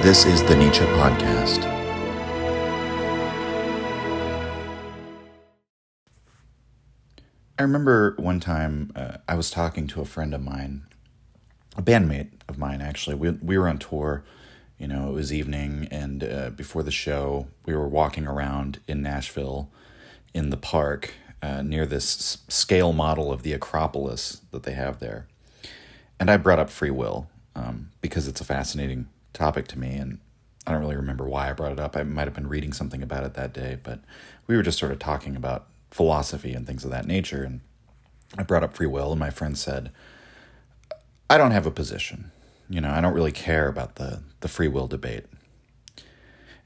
This is the Nietzsche Podcast. I remember one time uh, I was talking to a friend of mine, a bandmate of mine actually. We, we were on tour, you know, it was evening, and uh, before the show, we were walking around in Nashville in the park uh, near this scale model of the Acropolis that they have there. And I brought up free will um, because it's a fascinating topic to me, and I don't really remember why I brought it up. I might have been reading something about it that day, but we were just sort of talking about philosophy and things of that nature. And I brought up free will, and my friend said, I don't have a position. You know, I don't really care about the, the free will debate.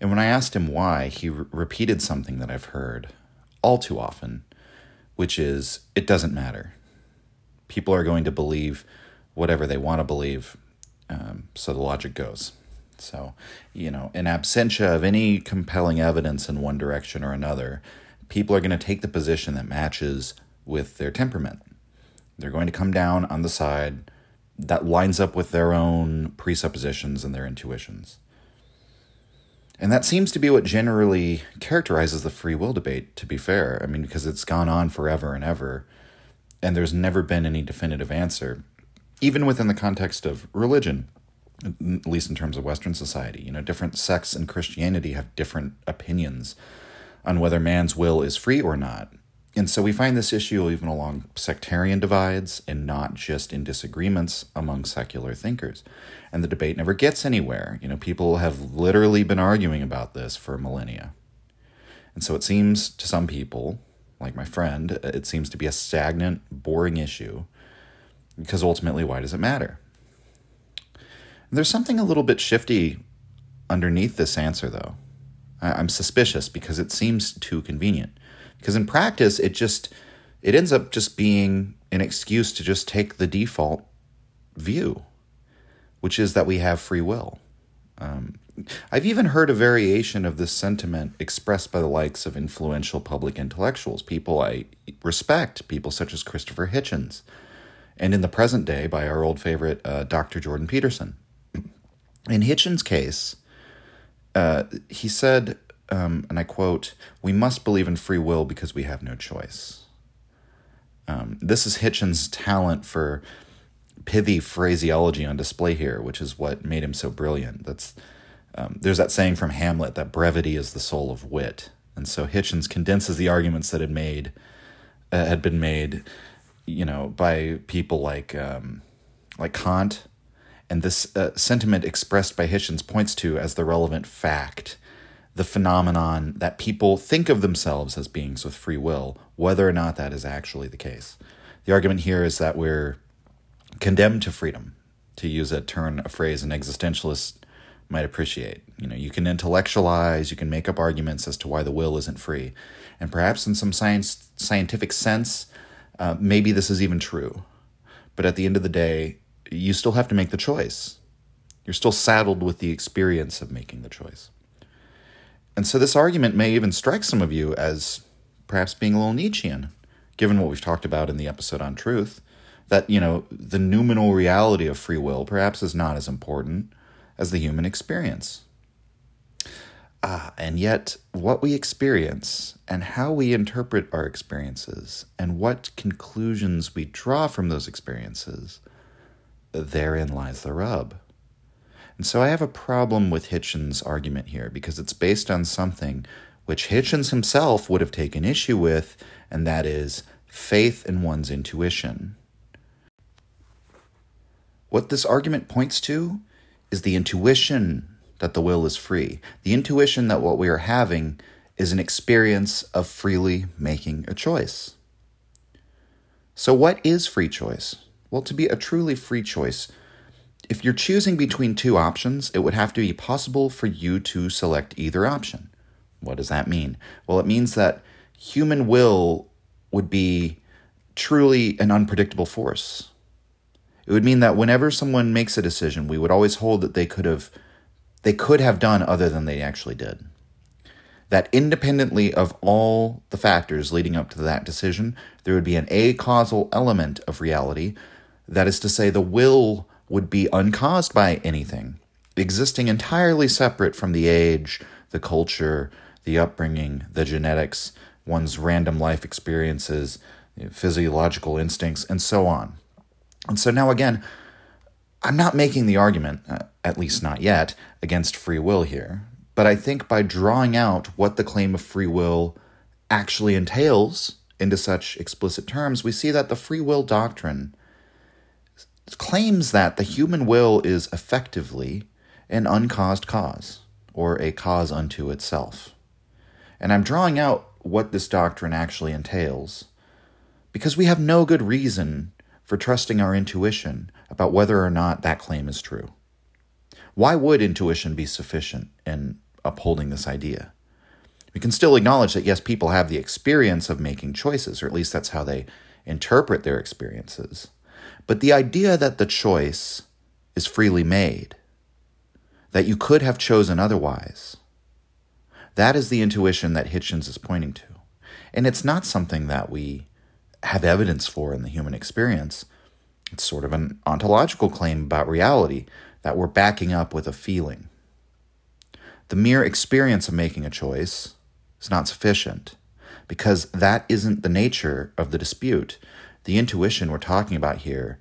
And when I asked him why, he re- repeated something that I've heard all too often, which is it doesn't matter. People are going to believe whatever they want to believe, um, so the logic goes. So, you know, in absentia of any compelling evidence in one direction or another, people are going to take the position that matches with their temperament. They're going to come down on the side that lines up with their own presuppositions and their intuitions. And that seems to be what generally characterizes the free will debate, to be fair. I mean, because it's gone on forever and ever, and there's never been any definitive answer, even within the context of religion, at least in terms of Western society. You know, different sects in Christianity have different opinions on whether man's will is free or not. And so we find this issue even along sectarian divides and not just in disagreements among secular thinkers. And the debate never gets anywhere. You know, people have literally been arguing about this for millennia. And so it seems to some people, like my friend, it seems to be a stagnant, boring issue because ultimately, why does it matter? There's something a little bit shifty underneath this answer, though. I'm suspicious because it seems too convenient. Because in practice, it just it ends up just being an excuse to just take the default view, which is that we have free will. Um, I've even heard a variation of this sentiment expressed by the likes of influential public intellectuals, people I respect, people such as Christopher Hitchens, and in the present day by our old favorite uh, Dr. Jordan Peterson. In Hitchens' case, uh, he said, um, and I quote, We must believe in free will because we have no choice. Um, this is Hitchens' talent for pithy phraseology on display here, which is what made him so brilliant. That's um, there's that saying from Hamlet that brevity is the soul of wit, and so Hitchens condenses the arguments that had made uh, had been made, you know, by people like um, like Kant and this uh, sentiment expressed by Hitchens points to as the relevant fact the phenomenon that people think of themselves as beings with free will, whether or not that is actually the case. The argument here is that we're condemned to freedom, to use a turn, a phrase an existentialist might appreciate. You know, you can intellectualize, you can make up arguments as to why the will isn't free, and perhaps in some science scientific sense, uh, maybe this is even true. But at the end of the day, you still have to make the choice. You're still saddled with the experience of making the choice. And so this argument may even strike some of you as perhaps being a little Nietzschean, given what we've talked about in the episode on truth, that, you know, the noumenal reality of free will perhaps is not as important as the human experience. Ah, and yet, what we experience and how we interpret our experiences and what conclusions we draw from those experiences therein lies the rub. And so I have a problem with Hitchens' argument here because it's based on something which Hitchens himself would have taken issue with, and that is faith in one's intuition. What this argument points to is the intuition that the will is free, the intuition that what we are having is an experience of freely making a choice. So, what is free choice? Well, to be a truly free choice, if you're choosing between two options, it would have to be possible for you to select either option. What does that mean? Well, it means that human will would be truly an unpredictable force. It would mean that whenever someone makes a decision, we would always hold that they could have they could have done other than they actually did that independently of all the factors leading up to that decision, there would be an a causal element of reality that is to say, the will would be uncaused by anything. existing entirely separate from the age, the culture, the upbringing, the genetics, one's random life experiences, physiological instincts, and so on. And so now, again, I'm not making the argument, uh, at least not yet, against free will here, but I think by drawing out what the claim of free will actually entails into such explicit terms, we see that the free will doctrine claims that the human will is effectively an uncaused cause, or a cause unto itself. And I'm drawing out what this doctrine actually entails because we have no good reason for trusting our intuition about whether or not that claim is true. Why would intuition be sufficient in upholding this idea? We can still acknowledge that, yes, people have the experience of making choices, or at least that's how they interpret their experiences. But the idea that the choice is freely made, that you could have chosen otherwise, that is the intuition that Hitchens is pointing to. And it's not something that we have evidence for in the human experience. It's sort of an ontological claim about reality that we're backing up with a feeling. The mere experience of making a choice is not sufficient because that isn't the nature of the dispute. The intuition we're talking about here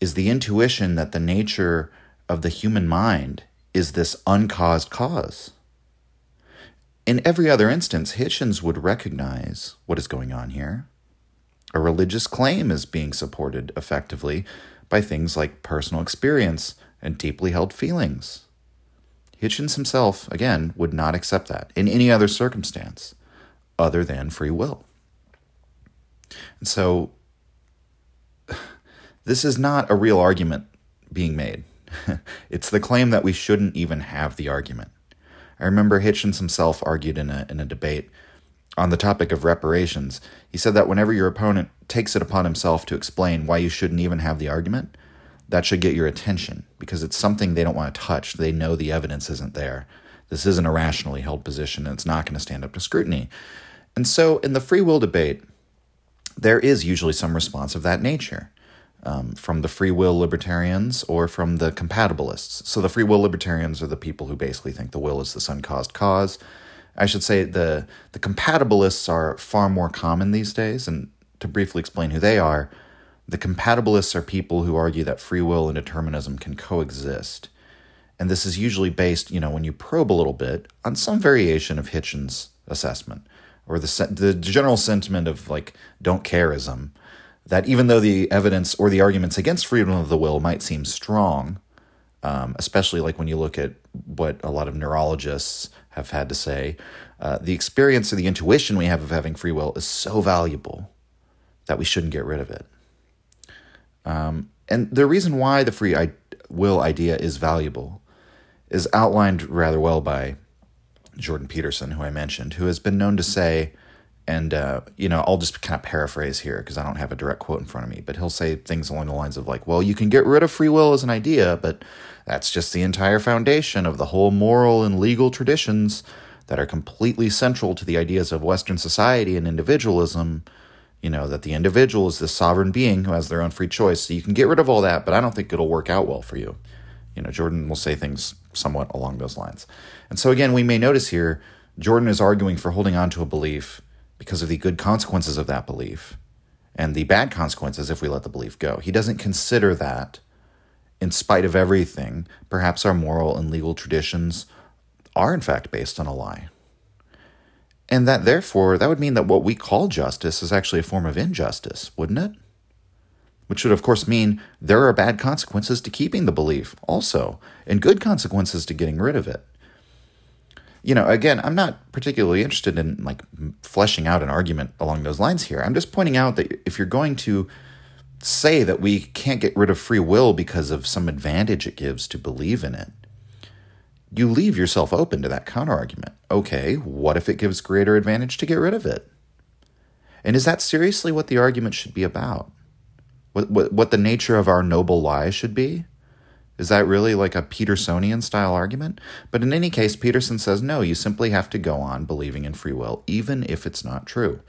is the intuition that the nature of the human mind is this uncaused cause. In every other instance, Hitchens would recognize what is going on here. A religious claim is being supported effectively by things like personal experience and deeply held feelings. Hitchens himself, again, would not accept that in any other circumstance other than free will. And so, this is not a real argument being made. it's the claim that we shouldn't even have the argument. I remember Hitchens himself argued in a, in a debate on the topic of reparations. He said that whenever your opponent takes it upon himself to explain why you shouldn't even have the argument, that should get your attention because it's something they don't want to touch. They know the evidence isn't there. This isn't a rationally held position and it's not going to stand up to scrutiny. And so in the free will debate, there is usually some response of that nature. Um, from the free will libertarians or from the compatibilists. So the free will libertarians are the people who basically think the will is this uncaused cause. I should say the the compatibilists are far more common these days, and to briefly explain who they are, the compatibilists are people who argue that free will and determinism can coexist. And this is usually based, you know, when you probe a little bit, on some variation of Hitchens' assessment or the the general sentiment of like don't careism that even though the evidence or the arguments against freedom of the will might seem strong, um, especially like when you look at what a lot of neurologists have had to say, uh, the experience or the intuition we have of having free will is so valuable that we shouldn't get rid of it. Um, and the reason why the free will idea is valuable is outlined rather well by Jordan Peterson, who I mentioned, who has been known to say, and uh, you know, I'll just kind of paraphrase here because I don't have a direct quote in front of me, but he'll say things along the lines of like, "Well, you can get rid of free will as an idea, but that's just the entire foundation of the whole moral and legal traditions that are completely central to the ideas of Western society and individualism." You know, that the individual is this sovereign being who has their own free choice. So you can get rid of all that, but I don't think it'll work out well for you. You know, Jordan will say things somewhat along those lines. And so again, we may notice here, Jordan is arguing for holding on to a belief because of the good consequences of that belief and the bad consequences if we let the belief go. He doesn't consider that, in spite of everything, perhaps our moral and legal traditions are in fact based on a lie. And that therefore, that would mean that what we call justice is actually a form of injustice, wouldn't it? Which would, of course, mean there are bad consequences to keeping the belief also, and good consequences to getting rid of it. You know, again, I'm not particularly interested in like fleshing out an argument along those lines here. I'm just pointing out that if you're going to say that we can't get rid of free will because of some advantage it gives to believe in it, you leave yourself open to that counterargument. Okay, what if it gives greater advantage to get rid of it? And is that seriously what the argument should be about? What, what, what the nature of our noble lie should be? Is that really like a Petersonian style argument? But in any case, Peterson says no, you simply have to go on believing in free will, even if it's not true.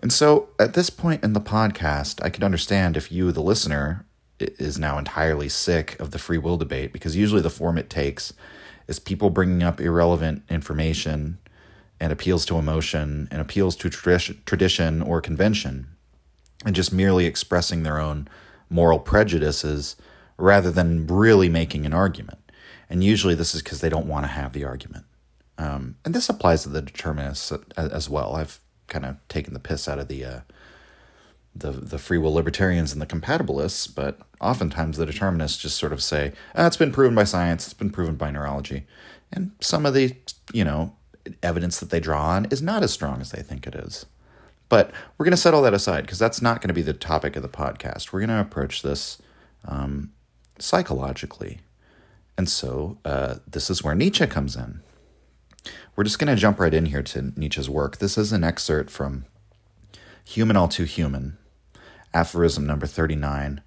And so at this point in the podcast, I could understand if you, the listener, is now entirely sick of the free will debate because usually the form it takes is people bringing up irrelevant information and appeals to emotion and appeals to tradition or convention and just merely expressing their own moral prejudices rather than really making an argument. And usually this is because they don't want to have the argument. Um, and this applies to the determinists as well. I've kind of taken the piss out of the uh, the the free will libertarians and the compatibilists, but oftentimes the determinists just sort of say, ah, "It's been proven by science. It's been proven by neurology," and some of the you know evidence that they draw on is not as strong as they think it is. But we're going to set all that aside because that's not going to be the topic of the podcast. We're going to approach this um, psychologically. And so uh, this is where Nietzsche comes in. We're just going to jump right in here to Nietzsche's work. This is an excerpt from Human All Too Human, aphorism number 39.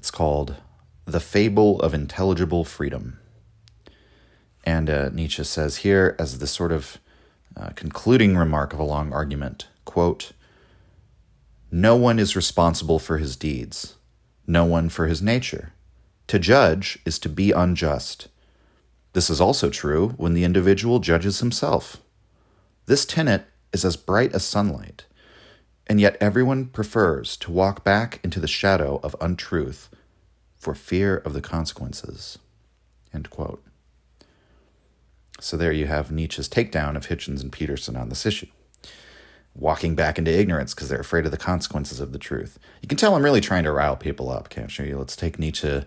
It's called The Fable of Intelligible Freedom. And uh, Nietzsche says here, as the sort of uh, concluding remark of a long argument, quote, no one is responsible for his deeds, no one for his nature. To judge is to be unjust. This is also true when the individual judges himself. This tenet is as bright as sunlight, and yet everyone prefers to walk back into the shadow of untruth for fear of the consequences. So there you have Nietzsche's takedown of Hitchens and Peterson on this issue walking back into ignorance because they're afraid of the consequences of the truth. You can tell I'm really trying to rile people up, can't you? Let's take Nietzsche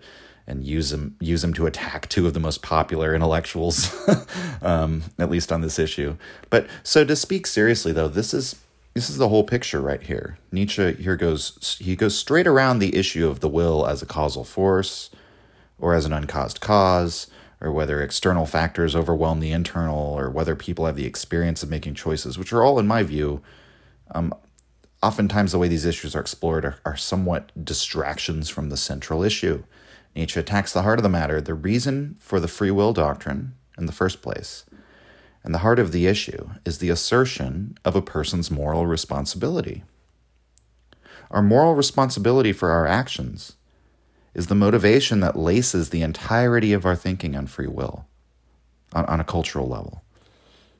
and use him use him to attack two of the most popular intellectuals, um, at least on this issue. But so to speak seriously, though, this is this is the whole picture right here. Nietzsche here goes he goes straight around the issue of the will as a causal force, or as an uncaused cause, or whether external factors overwhelm the internal, or whether people have the experience of making choices, which are all, in my view, um, oftentimes the way these issues are explored are, are somewhat distractions from the central issue. Nietzsche attacks the heart of the matter, the reason for the free will doctrine in the first place. And the heart of the issue is the assertion of a person's moral responsibility. Our moral responsibility for our actions is the motivation that laces the entirety of our thinking on free will on, on a cultural level.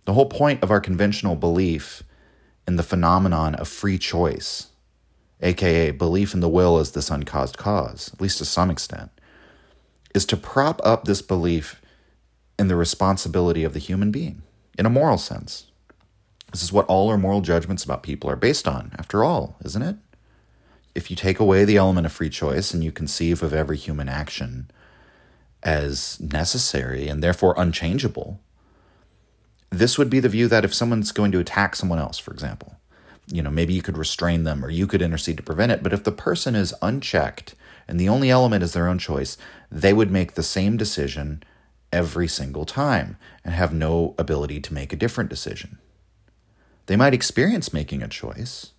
The whole point of our conventional belief in the phenomenon of free choice, aka belief in the will as this uncaused cause, at least to some extent, is to prop up this belief in the responsibility of the human being in a moral sense. This is what all our moral judgments about people are based on, after all, isn't it? if you take away the element of free choice and you conceive of every human action as necessary and therefore unchangeable, this would be the view that if someone's going to attack someone else, for example, you know, maybe you could restrain them or you could intercede to prevent it. But if the person is unchecked and the only element is their own choice, they would make the same decision every single time and have no ability to make a different decision. They might experience making a choice,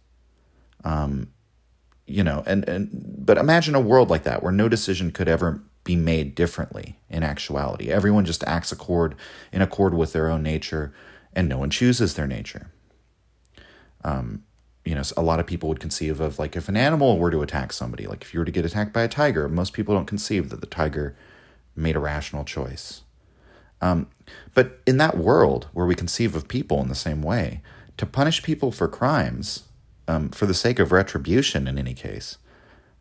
um, you know, and, and but imagine a world like that where no decision could ever be made differently in actuality. Everyone just acts accord in accord with their own nature, and no one chooses their nature. Um, you know, a lot of people would conceive of like if an animal were to attack somebody, like if you were to get attacked by a tiger, most people don't conceive that the tiger made a rational choice. Um, but in that world where we conceive of people in the same way, to punish people for crimes um, for the sake of retribution in any case,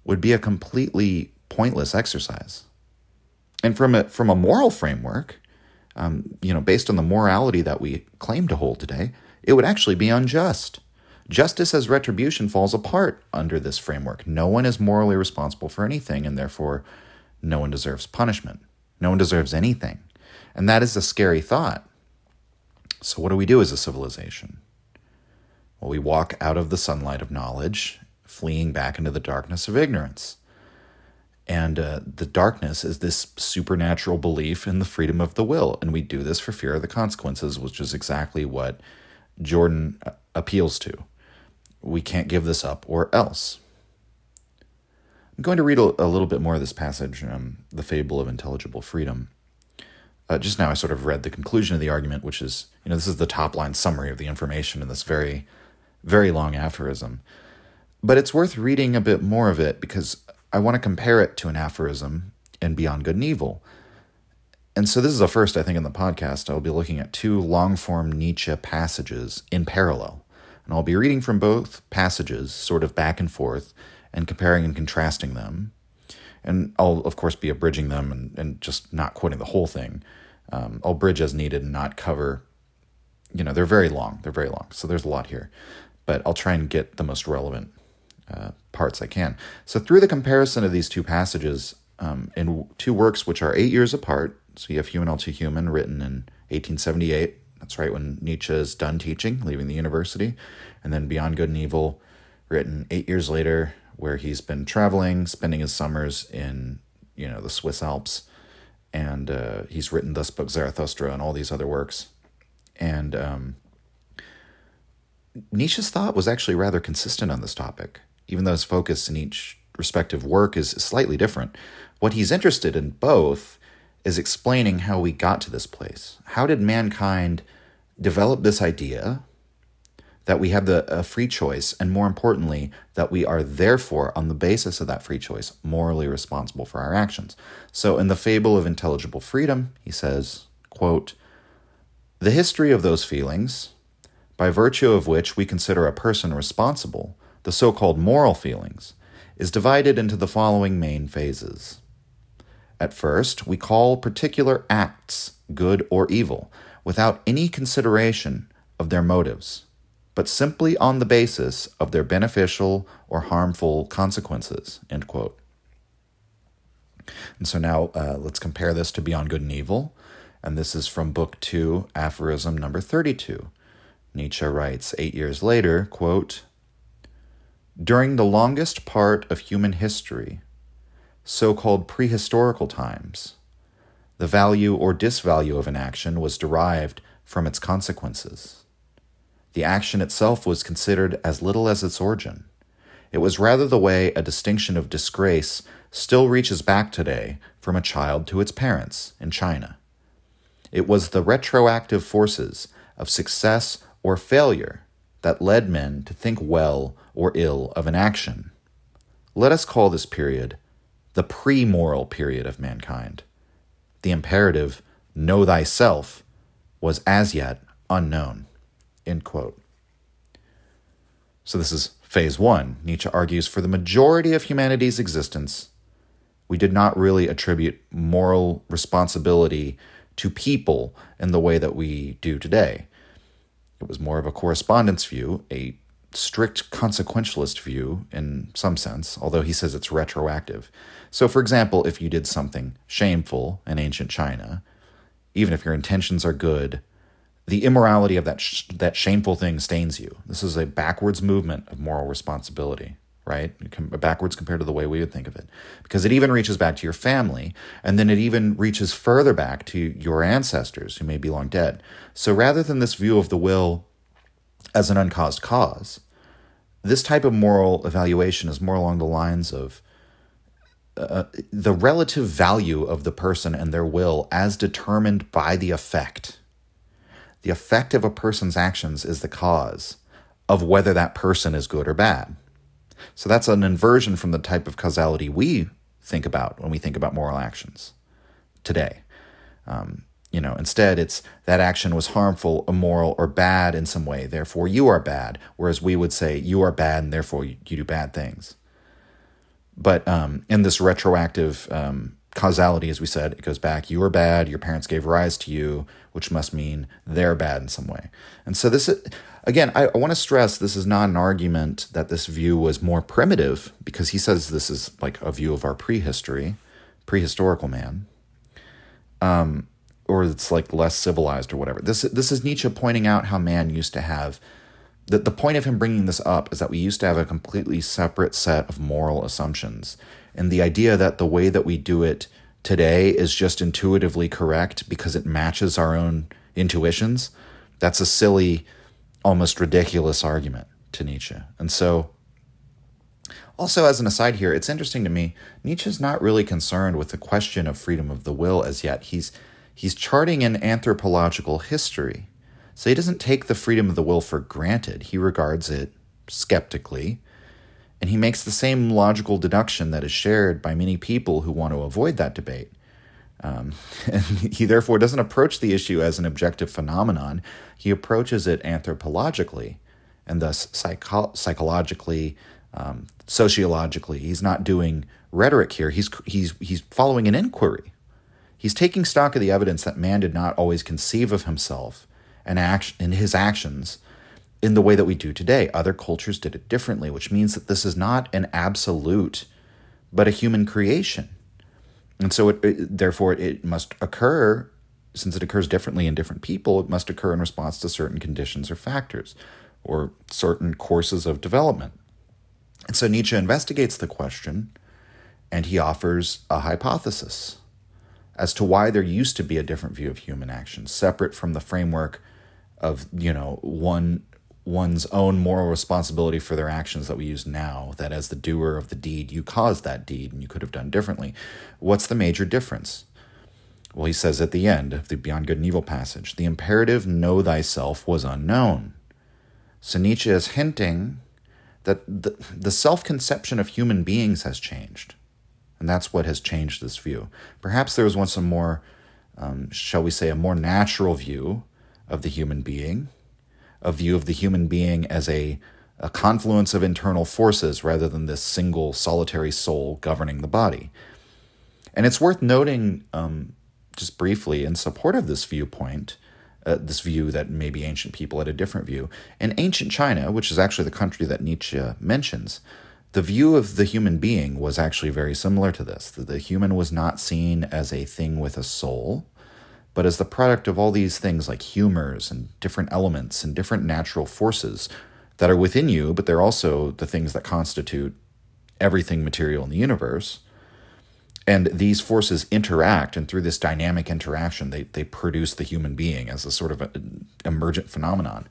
would be a completely pointless exercise. And from a from a moral framework, um, you know, based on the morality that we claim to hold today, it would actually be unjust. Justice as retribution falls apart under this framework. No one is morally responsible for anything, and therefore, no one deserves punishment. No one deserves anything. And that is a scary thought. So, what do we do as a civilization? Well, we walk out of the sunlight of knowledge, fleeing back into the darkness of ignorance. And uh, the darkness is this supernatural belief in the freedom of the will. And we do this for fear of the consequences, which is exactly what Jordan uh, appeals to. We can't give this up or else. I'm going to read a, a little bit more of this passage, um, The Fable of Intelligible Freedom. Uh, just now, I sort of read the conclusion of the argument, which is, you know, this is the top line summary of the information in this very very long aphorism. But it's worth reading a bit more of it because I want to compare it to an aphorism in Beyond Good and Evil. And so this is a first, I think, in the podcast. I'll be looking at two long form Nietzsche passages in parallel. And I'll be reading from both passages, sort of back and forth, and comparing and contrasting them. And I'll, of course, be abridging them and, and just not quoting the whole thing. Um, I'll bridge as needed and not cover, you know, they're very long. They're very long. So there's a lot here. But I'll try and get the most relevant uh, parts I can. So through the comparison of these two passages um, in two works which are eight years apart, so you have Human All Too Human, written in 1878. That's right when Nietzsche is done teaching, leaving the university. And then Beyond Good and Evil, written eight years later, where he's been traveling, spending his summers in, you know, the Swiss Alps. And uh, he's written this book, Zarathustra and all these other works. And um, Nietzsche's thought was actually rather consistent on this topic, even though his focus in each respective work is slightly different. What he's interested in both is explaining how we got to this place. How did mankind develop this idea that we have the a free choice, and more importantly, that we are therefore, on the basis of that free choice, morally responsible for our actions. So, in the fable of intelligible freedom, he says, quote, "The history of those feelings, by virtue of which we consider a person responsible, the so-called moral feelings, is divided into the following main phases." At first, we call particular acts good or evil without any consideration of their motives, but simply on the basis of their beneficial or harmful consequences. End quote. And so now uh, let's compare this to Beyond Good and Evil. And this is from Book 2, aphorism number 32. Nietzsche writes eight years later, quote, During the longest part of human history, so called prehistorical times. The value or disvalue of an action was derived from its consequences. The action itself was considered as little as its origin. It was rather the way a distinction of disgrace still reaches back today from a child to its parents in China. It was the retroactive forces of success or failure that led men to think well or ill of an action. Let us call this period the pre moral period of mankind. The imperative, know thyself, was as yet unknown. End quote. So, this is phase one. Nietzsche argues for the majority of humanity's existence, we did not really attribute moral responsibility to people in the way that we do today. It was more of a correspondence view, a strict consequentialist view in some sense, although he says it's retroactive. So, for example, if you did something shameful in ancient China, even if your intentions are good, the immorality of that sh- that shameful thing stains you. This is a backwards movement of moral responsibility, right? Backwards compared to the way we would think of it, because it even reaches back to your family, and then it even reaches further back to your ancestors who may be long dead. So, rather than this view of the will as an uncaused cause, this type of moral evaluation is more along the lines of uh, the relative value of the person and their will as determined by the effect. The effect of a person's actions is the cause of whether that person is good or bad. So that's an inversion from the type of causality we think about when we think about moral actions today. Um, you know, instead, it's that action was harmful, immoral, or bad in some way. Therefore, you are bad. Whereas we would say you are bad, and therefore you, you do bad things. But um, in this retroactive um, causality, as we said, it goes back. You are bad. Your parents gave rise to you, which must mean they're bad in some way. And so this, is, again, I, I want to stress this is not an argument that this view was more primitive, because he says this is like a view of our prehistory, prehistorical man. Um, or it's like less civilized or whatever. This this is Nietzsche pointing out how man used to have the, the point of him bringing this up is that we used to have a completely separate set of moral assumptions. And the idea that the way that we do it today is just intuitively correct because it matches our own intuitions, that's a silly, almost ridiculous argument to Nietzsche. And so, also, as an aside here, it's interesting to me, Nietzsche's not really concerned with the question of freedom of the will as yet. He's He's charting an anthropological history. So he doesn't take the freedom of the will for granted. He regards it skeptically. And he makes the same logical deduction that is shared by many people who want to avoid that debate. Um, and he therefore doesn't approach the issue as an objective phenomenon, he approaches it anthropologically and thus psycho- psychologically, um, sociologically. He's not doing rhetoric here, he's, he's, he's following an inquiry. He's taking stock of the evidence that man did not always conceive of himself and act, in his actions in the way that we do today. Other cultures did it differently, which means that this is not an absolute, but a human creation. And so, it, it, therefore, it must occur, since it occurs differently in different people, it must occur in response to certain conditions or factors or certain courses of development. And so Nietzsche investigates the question and he offers a hypothesis as to why there used to be a different view of human action, separate from the framework of you know one one's own moral responsibility for their actions that we use now. That as the doer of the deed, you caused that deed and you could have done differently. What's the major difference? Well, he says at the end of the Beyond Good and Evil passage, the imperative know thyself was unknown. So Nietzsche is hinting that the, the self conception of human beings has changed. And that's what has changed this view. Perhaps there was once a more, um, shall we say, a more natural view of the human being, a view of the human being as a, a confluence of internal forces rather than this single solitary soul governing the body. And it's worth noting, um, just briefly, in support of this viewpoint, uh, this view that maybe ancient people had a different view. In ancient China, which is actually the country that Nietzsche mentions, the view of the human being was actually very similar to this that the human was not seen as a thing with a soul, but as the product of all these things like humors and different elements and different natural forces that are within you, but they're also the things that constitute everything material in the universe. And these forces interact, and through this dynamic interaction, they, they produce the human being as a sort of a, emergent phenomenon.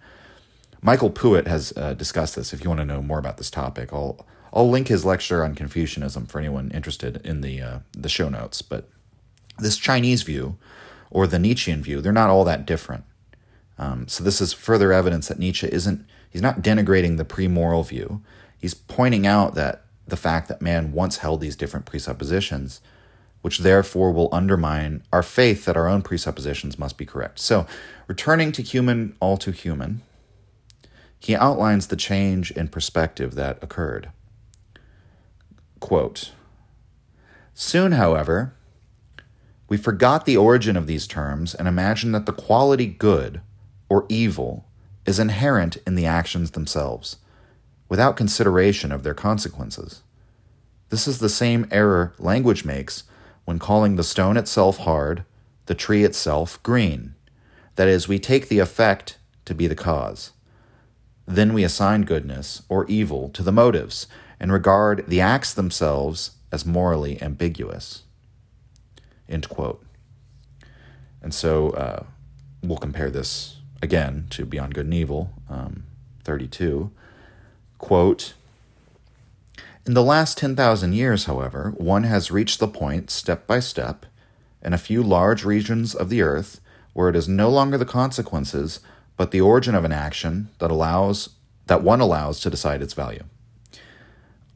Michael Puett has uh, discussed this. If you want to know more about this topic, I'll I'll link his lecture on Confucianism for anyone interested in the uh, the show notes. But this Chinese view, or the Nietzschean view, they're not all that different. Um, so this is further evidence that Nietzsche isn't he's not denigrating the pre-moral view. He's pointing out that the fact that man once held these different presuppositions, which therefore will undermine our faith that our own presuppositions must be correct. So, returning to human all too human, he outlines the change in perspective that occurred. Quote Soon, however, we forgot the origin of these terms and imagined that the quality good or evil is inherent in the actions themselves, without consideration of their consequences. This is the same error language makes when calling the stone itself hard, the tree itself green. That is, we take the effect to be the cause. Then we assign goodness or evil to the motives and regard the acts themselves as morally ambiguous. End quote. And so uh, we'll compare this again to Beyond Good and Evil, um, 32. Quote In the last 10,000 years, however, one has reached the point, step by step, in a few large regions of the earth where it is no longer the consequences, but the origin of an action that allows that one allows to decide its value.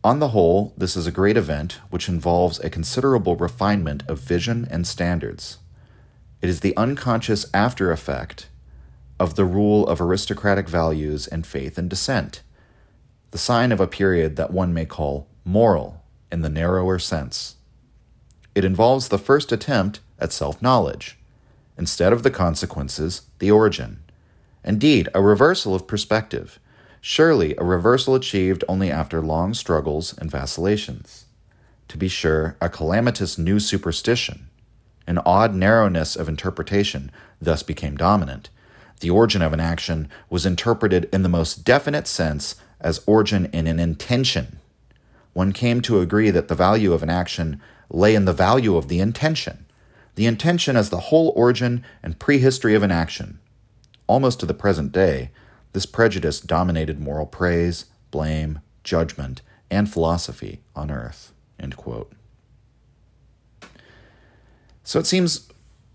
On the whole, this is a great event which involves a considerable refinement of vision and standards. It is the unconscious after effect of the rule of aristocratic values and faith and descent, the sign of a period that one may call moral in the narrower sense. It involves the first attempt at self knowledge, instead of the consequences, the origin. Indeed, a reversal of perspective Surely a reversal achieved only after long struggles and vacillations. To be sure, a calamitous new superstition, an odd narrowness of interpretation, thus became dominant. The origin of an action was interpreted in the most definite sense as origin in an intention. One came to agree that the value of an action lay in the value of the intention, the intention as the whole origin and prehistory of an action. Almost to the present day, this prejudice dominated moral praise, blame, judgment, and philosophy on earth. So it seems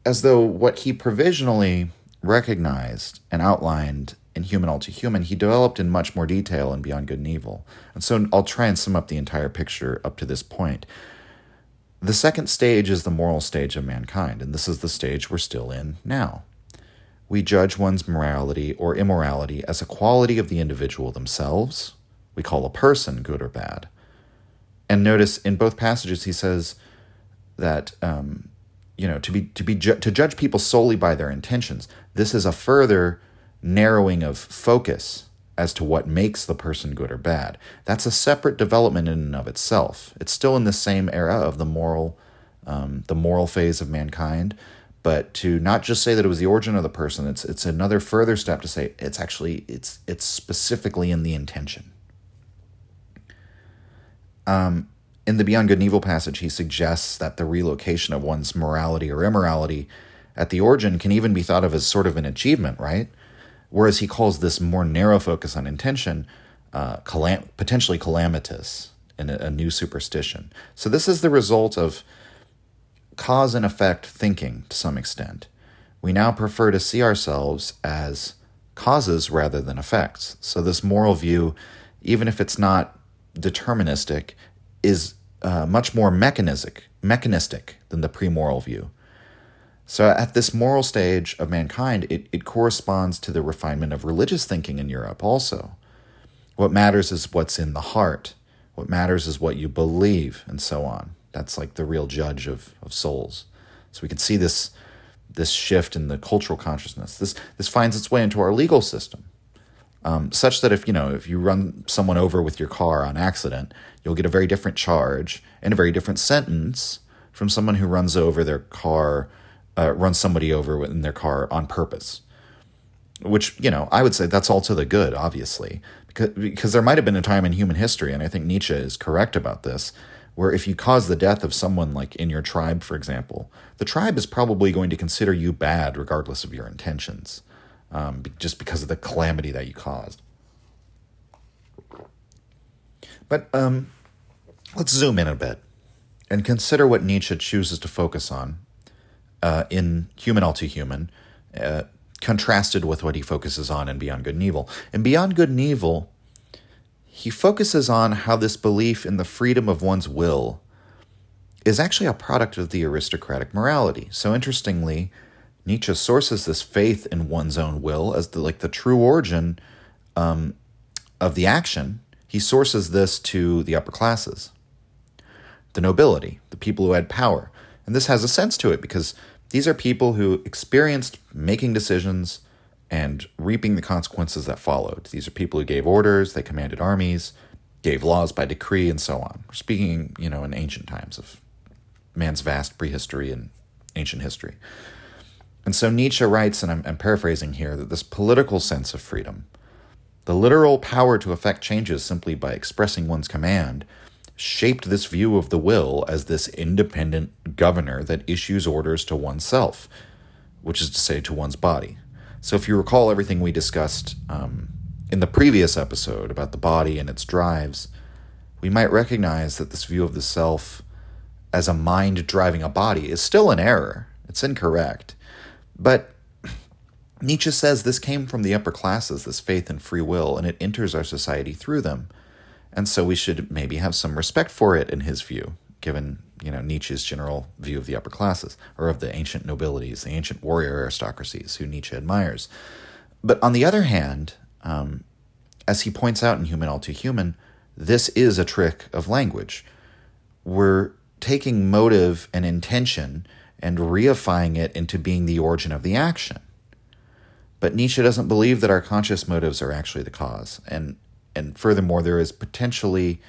as though what he provisionally recognized and outlined in Human All Too Human, he developed in much more detail in Beyond Good and Evil. And so I'll try and sum up the entire picture up to this point. The second stage is the moral stage of mankind, and this is the stage we're still in now. We judge one's morality or immorality as a quality of the individual themselves. We call a person good or bad. And notice in both passages he says that um, you know to be to be ju- to judge people solely by their intentions. This is a further narrowing of focus as to what makes the person good or bad. That's a separate development in and of itself. It's still in the same era of the moral, um, the moral phase of mankind, but to not just say that it was the origin of the person, it's it's another further step to say it's actually it's it's specifically in the intention. Um, in the Beyond Good and Evil passage, he suggests that the relocation of one's morality or immorality at the origin can even be thought of as sort of an achievement, right? Whereas he calls this more narrow focus on intention uh, calam- potentially calamitous and a, a new superstition. So this is the result of cause and effect thinking to some extent. We now prefer to see ourselves as causes rather than effects. So this moral view, even if it's not deterministic, is uh, much more mechanistic, mechanistic than the pre-moral view. So, at this moral stage of mankind, it, it corresponds to the refinement of religious thinking in Europe also. What matters is what's in the heart, what matters is what you believe, and so on. That's like the real judge of, of souls. So, we can see this, this shift in the cultural consciousness. This, this finds its way into our legal system. Um, such that if you know if you run someone over with your car on accident, you'll get a very different charge and a very different sentence from someone who runs over their car uh, run somebody over in their car on purpose. Which, you know, I would say that's all to the good, obviously, because, because there might have been a time in human history, and I think Nietzsche is correct about this, where if you cause the death of someone like in your tribe, for example, the tribe is probably going to consider you bad regardless of your intentions, um, just because of the calamity that you caused. But um, let's zoom in a bit and consider what Nietzsche chooses to focus on uh, in Human All Too Human, uh, contrasted with what he focuses on in Beyond Good and Evil. In Beyond Good and Evil, he focuses on how this belief in the freedom of one's will is actually a product of the aristocratic morality. So interestingly, Nietzsche sources this faith in one's own will as the, like the true origin um, of the action. He sources this to the upper classes, the nobility, the people who had power. And this has a sense to it because these are people who experienced making decisions and reaping the consequences that followed. These are people who gave orders, they commanded armies, gave laws by decree, and so on. We're speaking, you know, in ancient times of man's vast prehistory and ancient history. And so Nietzsche writes, and I'm, I'm paraphrasing here, that this political sense of freedom, the literal power to effect changes simply by expressing one's command, shaped this view of the will as this independent governor that issues orders to oneself, which is to say, to one's body. So, if you recall everything we discussed um, in the previous episode about the body and its drives, we might recognize that this view of the self as a mind driving a body is still an error. It's incorrect. But Nietzsche says this came from the upper classes, this faith in free will, and it enters our society through them. And so we should maybe have some respect for it in his view, given you know Nietzsche's general view of the upper classes or of the ancient nobilities, the ancient warrior aristocracies who Nietzsche admires. But on the other hand, um, as he points out in Human All Too Human, this is a trick of language. We're taking motive and intention and reifying it into being the origin of the action. But Nietzsche doesn't believe that our conscious motives are actually the cause. And and furthermore, there is potentially,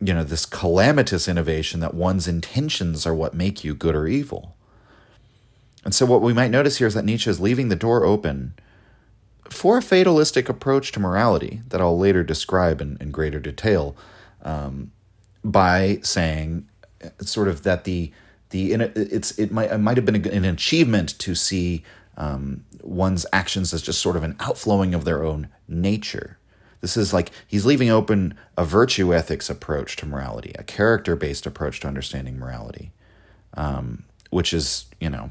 you know, this calamitous innovation that one's intentions are what make you good or evil. And so, what we might notice here is that Nietzsche is leaving the door open for a fatalistic approach to morality that I'll later describe in, in greater detail um, by saying, uh, sort of, that the the it's it might it might have been an achievement to see um, one's actions as just sort of an outflowing of their own nature. This is like he's leaving open a virtue ethics approach to morality, a character based approach to understanding morality, um, which is, you know,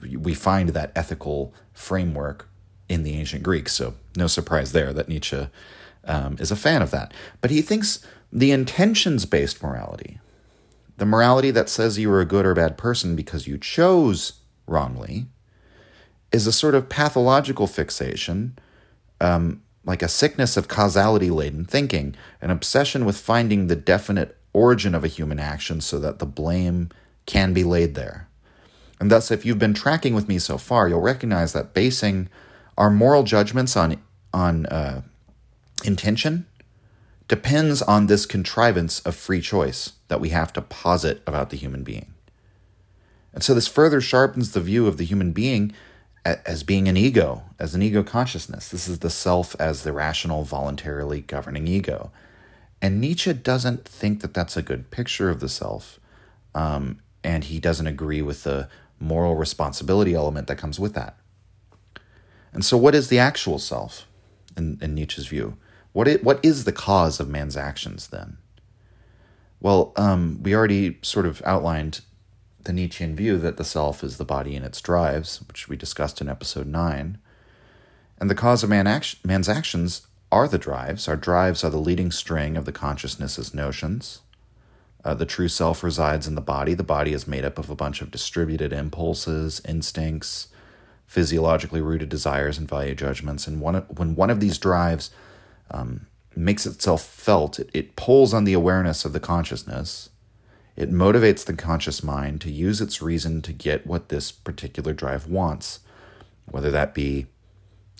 we find that ethical framework in the ancient Greeks. So no surprise there that Nietzsche um, is a fan of that. But he thinks the intentions based morality, the morality that says you were a good or bad person because you chose wrongly, is a sort of pathological fixation, um, like a sickness of causality laden thinking, an obsession with finding the definite origin of a human action so that the blame can be laid there. And thus, if you've been tracking with me so far, you'll recognize that basing our moral judgments on, on uh, intention depends on this contrivance of free choice that we have to posit about the human being. And so this further sharpens the view of the human being as being an ego, as an ego consciousness. This is the self as the rational, voluntarily governing ego. And Nietzsche doesn't think that that's a good picture of the self. Um, and he doesn't agree with the moral responsibility element that comes with that. And so, what is the actual self in, in Nietzsche's view? What is, what is the cause of man's actions then? Well, um, we already sort of outlined the Nietzschean view that the self is the body and its drives, which we discussed in episode 9. And the cause of man act- man's actions are the drives. Our drives are the leading string of the consciousness's notions. Uh, the true self resides in the body. The body is made up of a bunch of distributed impulses, instincts, physiologically rooted desires, and value judgments. And one, when one of these drives um, makes itself felt, it, it pulls on the awareness of the consciousness. It motivates the conscious mind to use its reason to get what this particular drive wants, whether that be,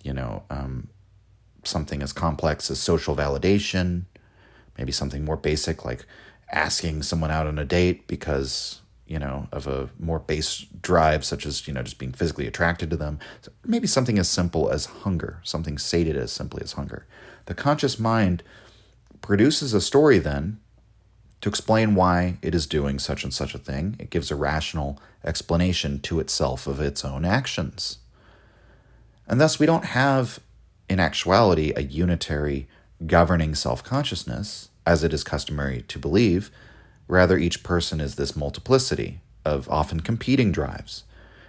you know, um, something as complex as social validation, maybe something more basic like asking someone out on a date because you know of a more base drive such as you know just being physically attracted to them. So maybe something as simple as hunger something sated as simply as hunger. The conscious mind produces a story then to explain why it is doing such and such a thing it gives a rational explanation to itself of its own actions and thus we don't have in actuality a unitary governing self-consciousness as it is customary to believe. Rather, each person is this multiplicity of often competing drives.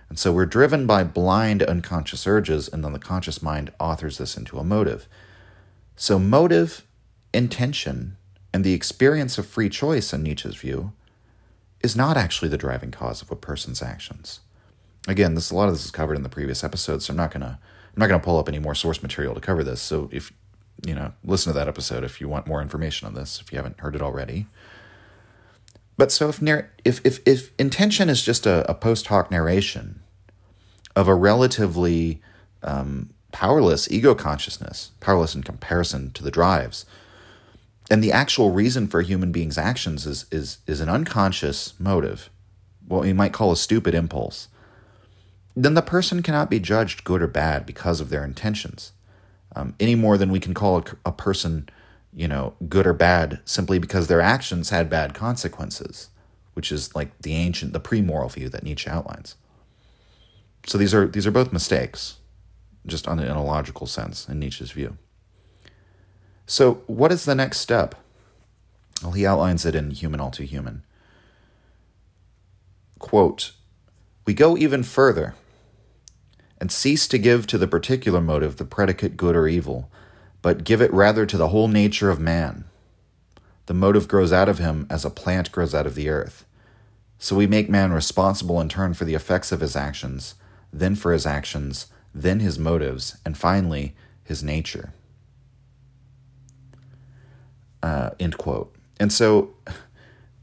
And so we're driven by blind unconscious urges, and then the conscious mind authors this into a motive. So, motive, intention, and the experience of free choice, in Nietzsche's view, is not actually the driving cause of a person's actions. Again, this a lot of this is covered in the previous episode, so I'm not gonna I'm not gonna pull up any more source material to cover this. So if you know, listen to that episode if you want more information on this, if you haven't heard it already. But so if if if, if intention is just a, a post hoc narration of a relatively um, powerless ego consciousness, powerless in comparison to the drives, and the actual reason for human being's actions is is is an unconscious motive, what we might call a stupid impulse, then the person cannot be judged good or bad because of their intentions um, any more than we can call a, a person, you know, good or bad simply because their actions had bad consequences, which is like the ancient, the pre-moral view that Nietzsche outlines. So these are these are both mistakes, just on in a logical sense in Nietzsche's view. So what is the next step? Well, he outlines it in Human All Too Human. Quote, we go even further and cease to give to the particular motive the predicate good or evil, but give it rather to the whole nature of man. The motive grows out of him as a plant grows out of the earth. So we make man responsible in turn for the effects of his actions, then for his actions, then his motives, and finally his nature. Uh, end quote. And so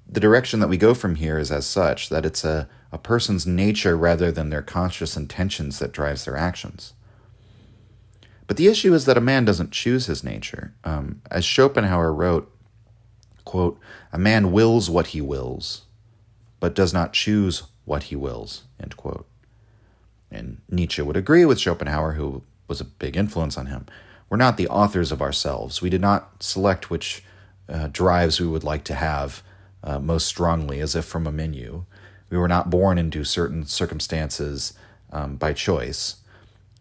the direction that we go from here is as such that it's a a person's nature rather than their conscious intentions that drives their actions. But the issue is that a man doesn't choose his nature. Um, as Schopenhauer wrote, quote, a man wills what he wills, but does not choose what he wills, end quote. And Nietzsche would agree with Schopenhauer, who was a big influence on him. We're not the authors of ourselves. We did not select which uh, drives we would like to have uh, most strongly, as if from a menu. We were not born into certain circumstances um, by choice.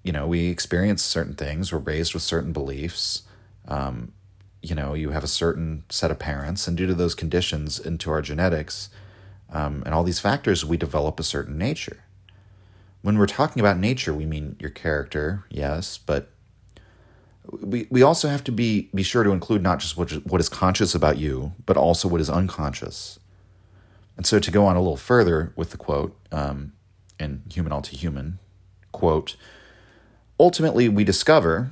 You know, we experience certain things. We're raised with certain beliefs. Um, you know, you have a certain set of parents, and due to those conditions into our genetics um, and all these factors, we develop a certain nature. when we're talking about nature, we mean your character, yes, but we, we also have to be, be sure to include not just what, what is conscious about you, but also what is unconscious. And so to go on a little further with the quote um, in Human All Too Human, quote, ultimately we discover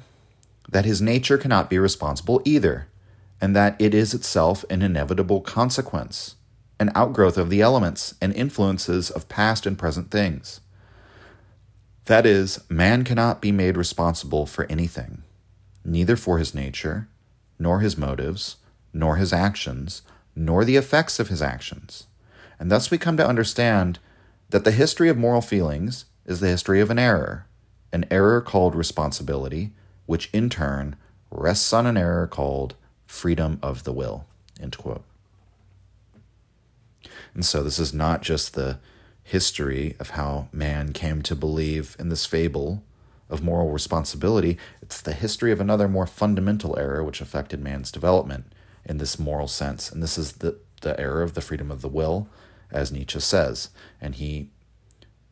that his nature cannot be responsible either, and that it is itself an inevitable consequence, an outgrowth of the elements and influences of past and present things. That is, man cannot be made responsible for anything, neither for his nature, nor his motives, nor his actions, nor the effects of his actions. And thus we come to understand that the history of moral feelings is the history of an error, an error called responsibility, which in turn rests on an error called freedom of the will. And so this is not just the history of how man came to believe in this fable of moral responsibility, it's the history of another more fundamental error which affected man's development in this moral sense. And this is the, the error of the freedom of the will, as Nietzsche says. And he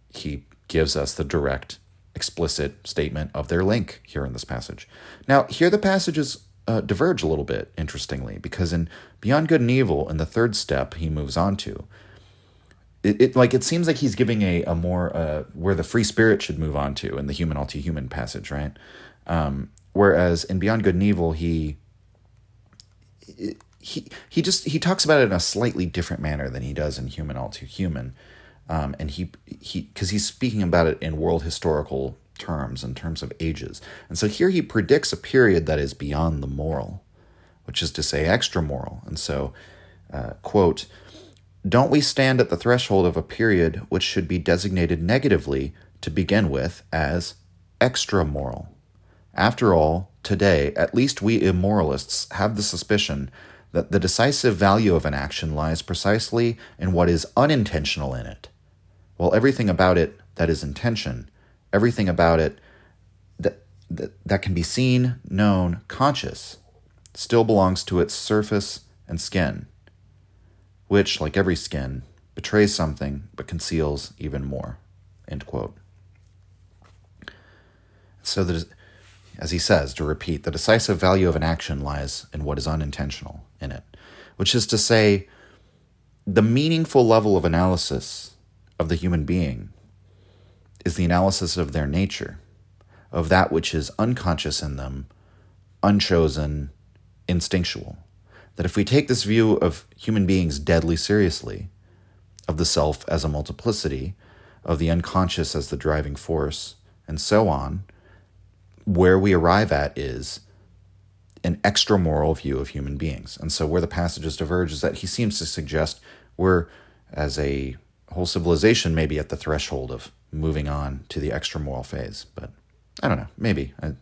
he gives us the direct, explicit statement of their link here in this passage. Now, here the passages uh, diverge a little bit, interestingly, because in Beyond Good and Evil, in the third step he moves on to, it, it like it seems like he's giving a, a more uh, where the free spirit should move on to in the human all too human passage, right? Um, whereas in Beyond Good and Evil, he he he just he talks about it in a slightly different manner than he does in Human All Too Human, um, and he he because he's speaking about it in world historical terms in terms of ages, and so here he predicts a period that is beyond the moral, which is to say extra moral, and so uh, quote don't we stand at the threshold of a period which should be designated negatively to begin with as extra moral? After all, today, at least we immoralists have the suspicion that the decisive value of an action lies precisely in what is unintentional in it, while everything about it that is intention, everything about it that, that, that can be seen, known, conscious, still belongs to its surface and skin which, like every skin, betrays something but conceals even more. End quote. So that, as he says, to repeat, the decisive value of an action lies in what is unintentional in it, which is to say, the meaningful level of analysis of the human being is the analysis of their nature, of that which is unconscious in them, unchosen, instinctual that if we take this view of human beings deadly seriously, of the self as a multiplicity, of the unconscious as the driving force, and so on, where we arrive at is an extra moral view of human beings. And so, where the passages diverge is that he seems to suggest we're, as a whole civilization, maybe at the threshold of moving on to the extra moral phase. But I don't know, maybe. I,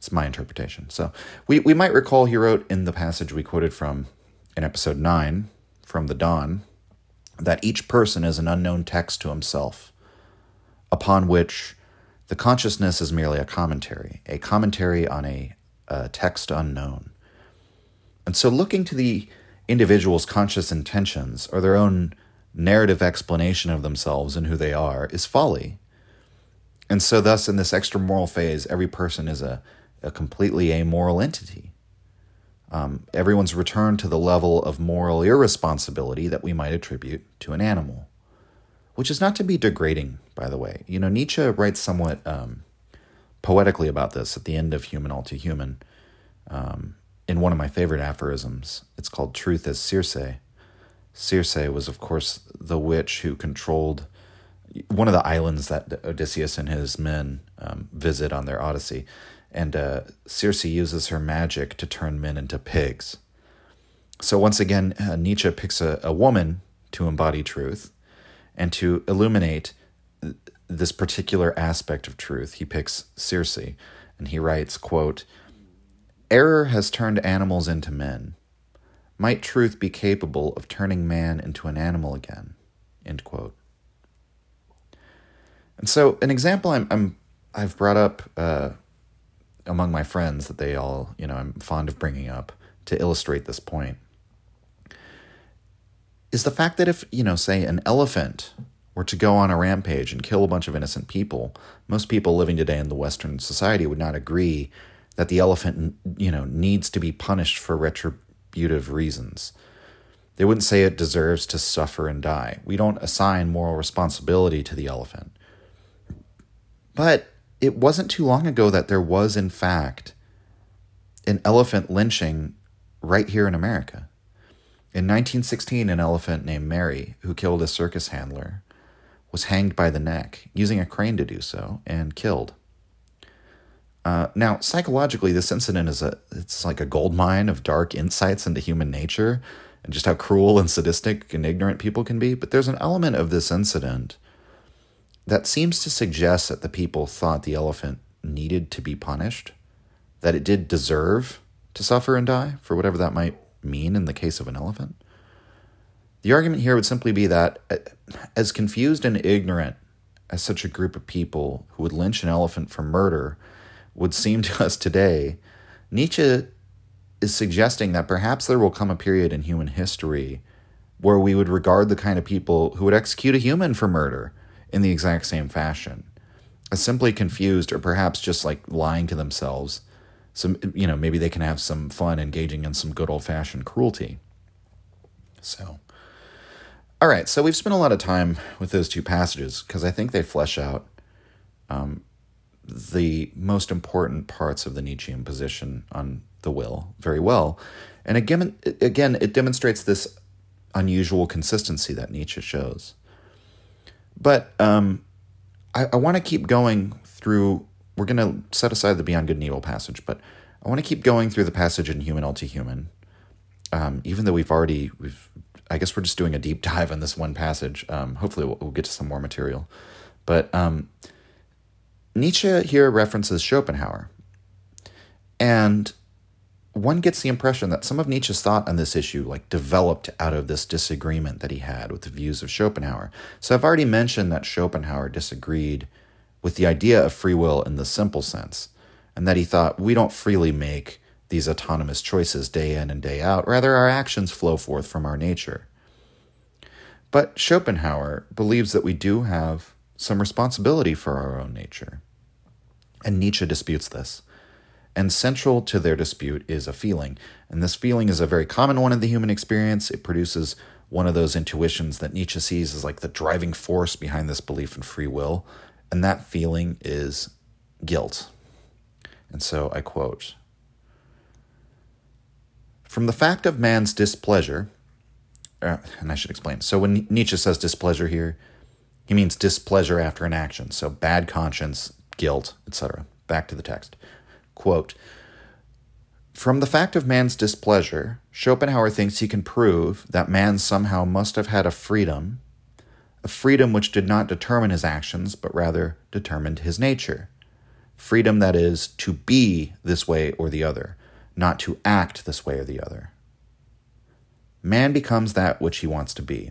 it's my interpretation. So we, we might recall he wrote in the passage we quoted from in episode 9 from the Dawn that each person is an unknown text to himself, upon which the consciousness is merely a commentary, a commentary on a, a text unknown. And so looking to the individual's conscious intentions or their own narrative explanation of themselves and who they are is folly. And so, thus, in this extramoral phase, every person is a a completely amoral entity. Um, everyone's returned to the level of moral irresponsibility that we might attribute to an animal, which is not to be degrading, by the way. You know, Nietzsche writes somewhat um, poetically about this at the end of Human All Too Human um, in one of my favorite aphorisms. It's called Truth as Circe. Circe was, of course, the witch who controlled one of the islands that Odysseus and his men um, visit on their Odyssey and uh, Circe uses her magic to turn men into pigs. So once again, uh, Nietzsche picks a, a woman to embody truth and to illuminate this particular aspect of truth. He picks Circe and he writes, quote, Error has turned animals into men. Might truth be capable of turning man into an animal again? End quote. And so, an example I'm, I'm I've brought up uh, among my friends that they all, you know, I'm fond of bringing up to illustrate this point is the fact that if, you know, say an elephant were to go on a rampage and kill a bunch of innocent people, most people living today in the Western society would not agree that the elephant, you know, needs to be punished for retributive reasons. They wouldn't say it deserves to suffer and die. We don't assign moral responsibility to the elephant. But it wasn't too long ago that there was, in fact, an elephant lynching right here in America. In 1916, an elephant named Mary, who killed a circus handler, was hanged by the neck, using a crane to do so, and killed. Uh, now, psychologically, this incident is a it's like a gold mine of dark insights into human nature and just how cruel and sadistic and ignorant people can be. But there's an element of this incident that seems to suggest that the people thought the elephant needed to be punished, that it did deserve to suffer and die, for whatever that might mean in the case of an elephant. The argument here would simply be that, uh, as confused and ignorant as such a group of people who would lynch an elephant for murder would seem to us today, Nietzsche is suggesting that perhaps there will come a period in human history where we would regard the kind of people who would execute a human for murder in the exact same fashion as simply confused or perhaps just like lying to themselves. So, you know, maybe they can have some fun engaging in some good old fashioned cruelty. So, all right, so we've spent a lot of time with those two passages because I think they flesh out um, the most important parts of the Nietzschean position on the will very well. And again, again, it demonstrates this unusual consistency that Nietzsche shows. But um, I, I want to keep going through. We're going to set aside the Beyond Good and Evil passage, but I want to keep going through the passage in Human All Too Human. Um, even though we've already we've I guess we're just doing a deep dive on this one passage. Um, hopefully, we'll, we'll, get to some more material. But um, Nietzsche here references Schopenhauer. And one gets the impression that some of Nietzsche's thought on this issue like developed out of this disagreement that he had with the views of Schopenhauer. So I've already mentioned that Schopenhauer disagreed with the idea of free will in the simple sense, and that he thought we don't freely make these autonomous choices day in and day out. Rather, our actions flow forth from our nature. But Schopenhauer believes that we do have some responsibility for our own nature. And Nietzsche disputes this. And central to their dispute is a feeling. And this feeling is a very common one in the human experience. It produces one of those intuitions that Nietzsche sees as like the driving force behind this belief in free will. And that feeling is guilt. And so I quote from the fact of man's displeasure, uh, and I should explain. So when Nietzsche says displeasure here, he means displeasure after an action. So bad conscience, guilt, etc. Back to the text. Quote From the fact of man's displeasure, Schopenhauer thinks he can prove that man somehow must have had a freedom, a freedom which did not determine his actions, but rather determined his nature. Freedom that is to be this way or the other, not to act this way or the other. Man becomes that which he wants to be.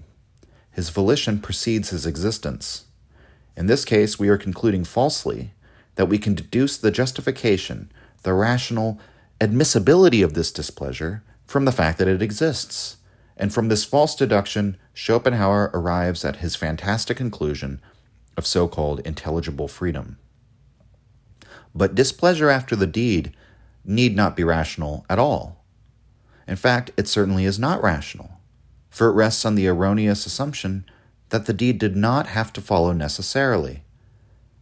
His volition precedes his existence. In this case, we are concluding falsely that we can deduce the justification, the rational admissibility of this displeasure from the fact that it exists. And from this false deduction, Schopenhauer arrives at his fantastic conclusion of so called intelligible freedom. But displeasure after the deed need not be rational at all. In fact, it certainly is not rational, for it rests on the erroneous assumption that the deed did not have to follow necessarily.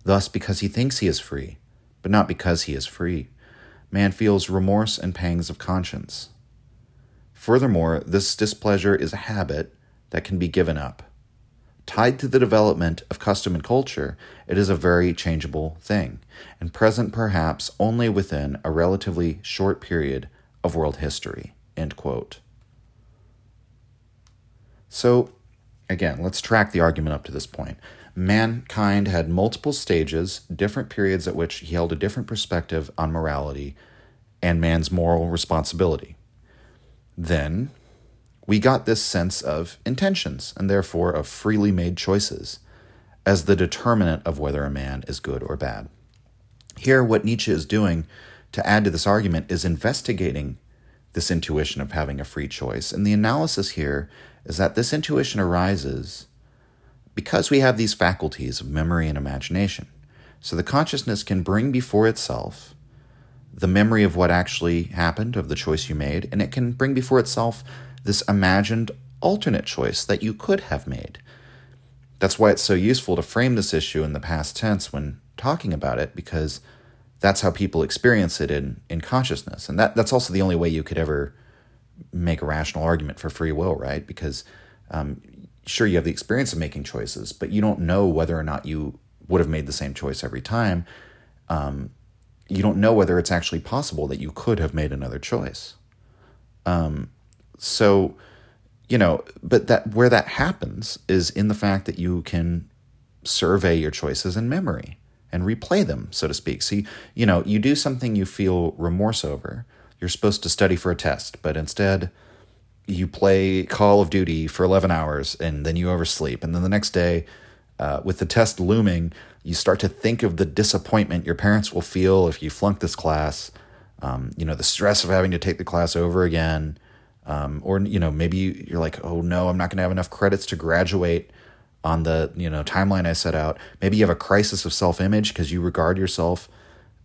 Thus, because he thinks he is free, but not because he is free, man feels remorse and pangs of conscience. Furthermore, this displeasure is a habit that can be given up. Tied to the development of custom and culture, it is a very changeable thing, and present perhaps only within a relatively short period of world history. So, again, let's track the argument up to this point. Mankind had multiple stages, different periods at which he held a different perspective on morality and man's moral responsibility. Then, we got this sense of intentions and therefore of freely made choices as the determinant of whether a man is good or bad. Here, what Nietzsche is doing to add to this argument is investigating this intuition of having a free choice. And the analysis here is that this intuition arises because we have these faculties of memory and imagination. So the consciousness can bring before itself the memory of what actually happened, of the choice you made, and it can bring before itself this imagined alternate choice that you could have made. That's why it's so useful to frame this issue in the past tense when talking about it, because that's how people experience it in, in consciousness. And that, that's also the only way you could ever make a rational argument for free will, right? Because um, sure, you have the experience of making choices, but you don't know whether or not you would have made the same choice every time. Um, you don't know whether it's actually possible that you could have made another choice. Um, so, you know, but that where that happens is in the fact that you can survey your choices in memory and replay them, so to speak. See, you know, you do something you feel remorse over. You're supposed to study for a test, but instead you play Call of Duty for 11 hours and then you oversleep. And then the next day, uh, with the test looming, you start to think of the disappointment your parents will feel if you flunk this class. Um, you know, the stress of having to take the class over again. Um, or, you know, maybe you're like, oh no, I'm not going to have enough credits to graduate on the, you know, timeline I set out. Maybe you have a crisis of self image because you regard yourself,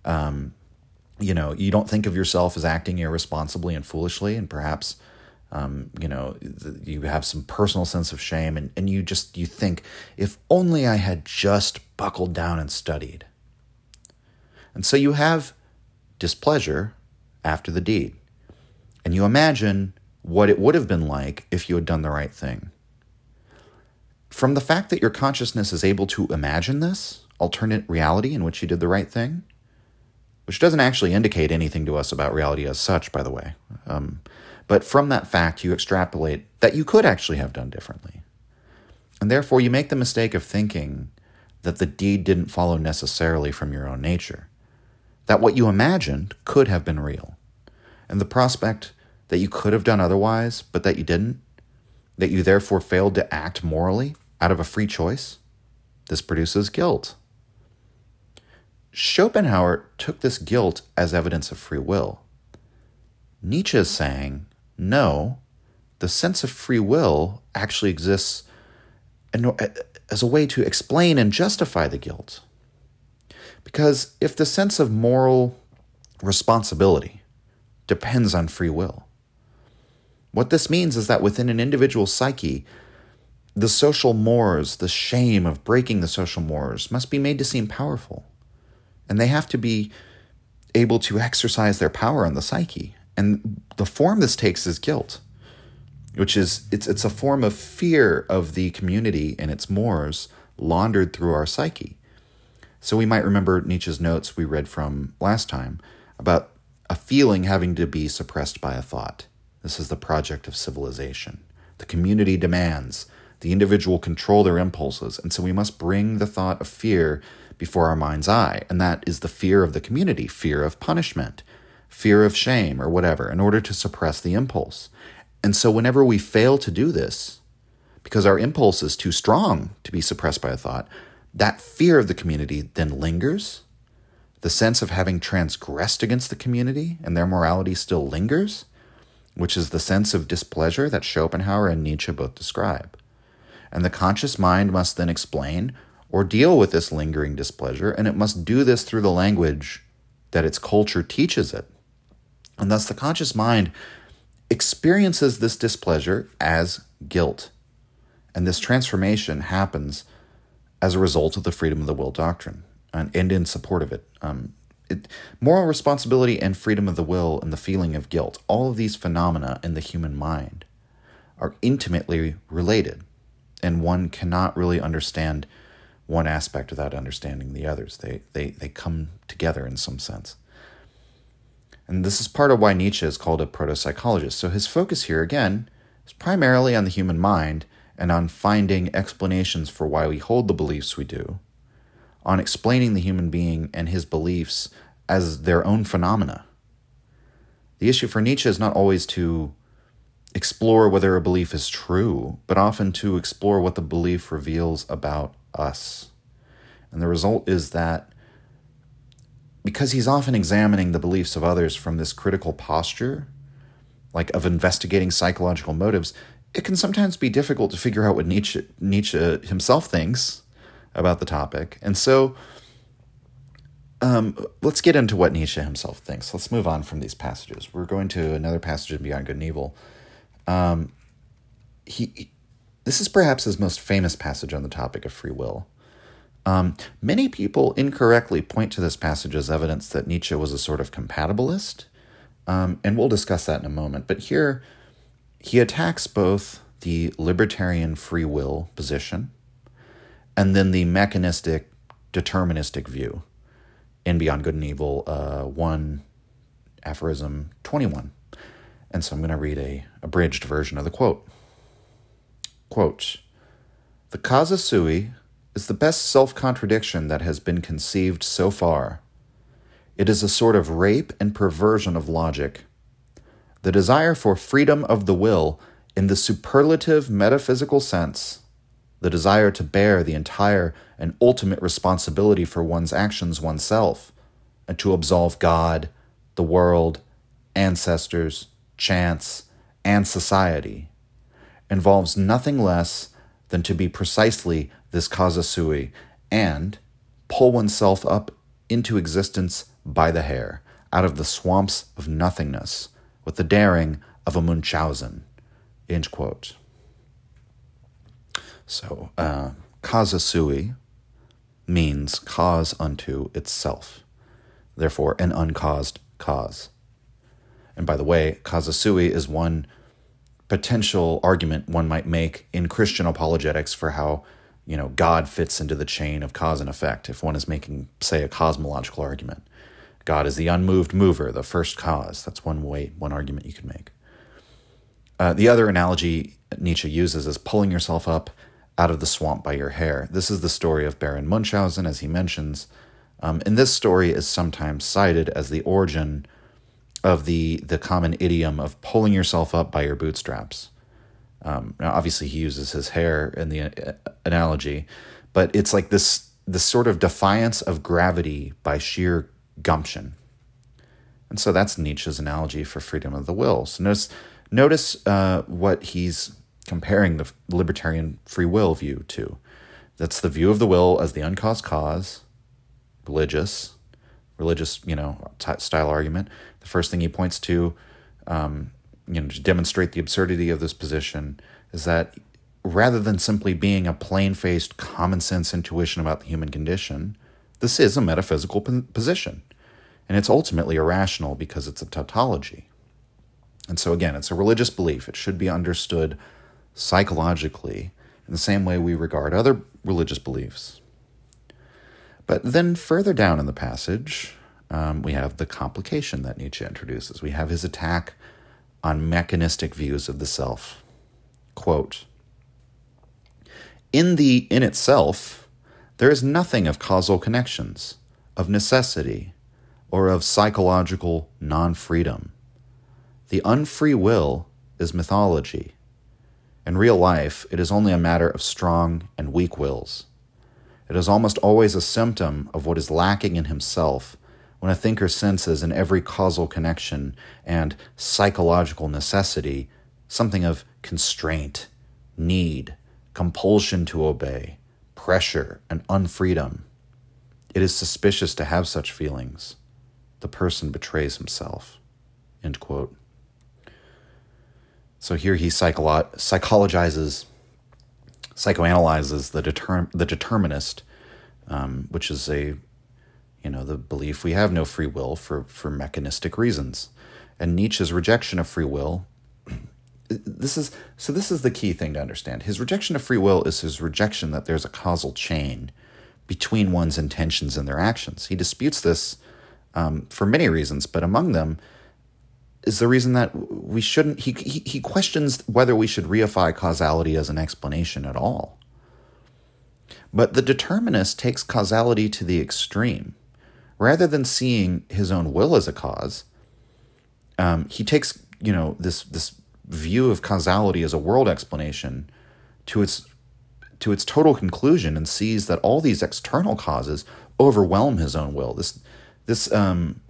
um, you know, you don't think of yourself as acting irresponsibly and foolishly, and perhaps um, you know you have some personal sense of shame and, and you just you think if only i had just buckled down and studied. And so you have displeasure after the deed. And you imagine what it would have been like if you had done the right thing. From the fact that your consciousness is able to imagine this alternate reality in which you did the right thing which doesn't actually indicate anything to us about reality as such by the way um, but from that fact, you extrapolate that you could actually have done differently. And therefore, you make the mistake of thinking that the deed didn't follow necessarily from your own nature, that what you imagined could have been real. And the prospect that you could have done otherwise, but that you didn't, that you therefore failed to act morally out of a free choice, this produces guilt. Schopenhauer took this guilt as evidence of free will. Nietzsche is saying no, the sense of free will actually exists as a way to explain and justify the guilt. Because if the sense of moral responsibility depends on free will, what this means is that within an individual psyche, the social mores, the shame of breaking the social mores, must be made to seem powerful. And they have to be able to exercise their power on the psyche. And the form this takes is guilt, which is it's it's a form of fear of the community and its mores laundered through our psyche. So we might remember Nietzsche's notes we read from last time about a feeling having to be suppressed by a thought. This is the project of civilization. The community demands, the individual control their impulses, and so we must bring the thought of fear before our mind's eye, and that is the fear of the community, fear of punishment, fear of shame, or whatever, in order to suppress the impulse. And so, whenever we fail to do this, because our impulse is too strong to be suppressed by a thought, that fear of the community then lingers. The sense of having transgressed against the community and their morality still lingers, which is the sense of displeasure that Schopenhauer and Nietzsche both describe. And the conscious mind must then explain or deal with this lingering displeasure, and it must do this through the language that its culture teaches it. And thus, the conscious mind experiences this displeasure as guilt. And this transformation happens as a result of the freedom of the will doctrine and, and in support of it. Um, it. Moral responsibility and freedom of the will and the feeling of guilt, all of these phenomena in the human mind are intimately related. And one cannot really understand one aspect without understanding the others. They, they, they come together in some sense. And this is part of why Nietzsche is called a proto psychologist. So his focus here, again, is primarily on the human mind and on finding explanations for why we hold the beliefs we do, on explaining the human being and his beliefs as their own phenomena. The issue for Nietzsche is not always to explore whether a belief is true, but often to explore what the belief reveals about us. And the result is that because he's often examining the beliefs of others from this critical posture, like of investigating psychological motives, it can sometimes be difficult to figure out what Nietzsche, Nietzsche himself thinks about the topic. And so um, let's get into what Nietzsche himself thinks. Let's move on from these passages. We're going to another passage in Beyond Good and Evil. Um, he, this is perhaps his most famous passage on the topic of free will. Um, many people incorrectly point to this passage as evidence that Nietzsche was a sort of compatibilist, um, and we'll discuss that in a moment. But here, he attacks both the libertarian free will position and then the mechanistic deterministic view in Beyond Good and Evil uh, 1 aphorism 21. And so I'm going to read a abridged version of the quote. Quote, the causa sui is the best self contradiction that has been conceived so far. It is a sort of rape and perversion of logic. The desire for freedom of the will in the superlative metaphysical sense, the desire to bear the entire and ultimate responsibility for one's actions oneself, and to absolve God, the world, ancestors, chance, and society, involves nothing less than to be precisely this causa sui and pull oneself up into existence by the hair, out of the swamps of nothingness, with the daring of a Munchausen. End quote. So, uh, causa sui means cause unto itself, therefore, an uncaused cause. And by the way, causa sui is one potential argument one might make in Christian apologetics for how you know God fits into the chain of cause and effect. If one is making, say, a cosmological argument, God is the unmoved mover, the first cause. That's one way, one argument you could make. Uh, the other analogy Nietzsche uses is pulling yourself up out of the swamp by your hair. This is the story of Baron Munchausen, as he mentions. Um, and this story is sometimes cited as the origin of the the common idiom of pulling yourself up by your bootstraps. Um, now, obviously, he uses his hair in the uh, analogy, but it's like this this sort of defiance of gravity by sheer gumption. And so that's Nietzsche's analogy for freedom of the will. So notice notice uh, what he's comparing the libertarian free will view to. That's the view of the will as the uncaused cause, religious, religious, you know, t- style argument. The first thing he points to, um, you know, to demonstrate the absurdity of this position is that rather than simply being a plain faced common sense intuition about the human condition, this is a metaphysical position. And it's ultimately irrational because it's a tautology. And so, again, it's a religious belief. It should be understood psychologically in the same way we regard other religious beliefs. But then further down in the passage, um, we have the complication that Nietzsche introduces. We have his attack on mechanistic views of the self. Quote In the in itself, there is nothing of causal connections, of necessity, or of psychological non freedom. The unfree will is mythology. In real life, it is only a matter of strong and weak wills. It is almost always a symptom of what is lacking in himself when a thinker senses in every causal connection and psychological necessity something of constraint, need, compulsion to obey, pressure, and unfreedom. It is suspicious to have such feelings. The person betrays himself. End quote. So here he psycholo- psychologizes, psychoanalyzes the, the determinist, um, which is a, you know, the belief we have no free will for, for mechanistic reasons. And Nietzsche's rejection of free will, this is, so this is the key thing to understand. His rejection of free will is his rejection that there's a causal chain between one's intentions and their actions. He disputes this um, for many reasons, but among them is the reason that we shouldn't. He, he, he questions whether we should reify causality as an explanation at all. But the determinist takes causality to the extreme. Rather than seeing his own will as a cause, um, he takes you know this this view of causality as a world explanation to its to its total conclusion and sees that all these external causes overwhelm his own will. This this um,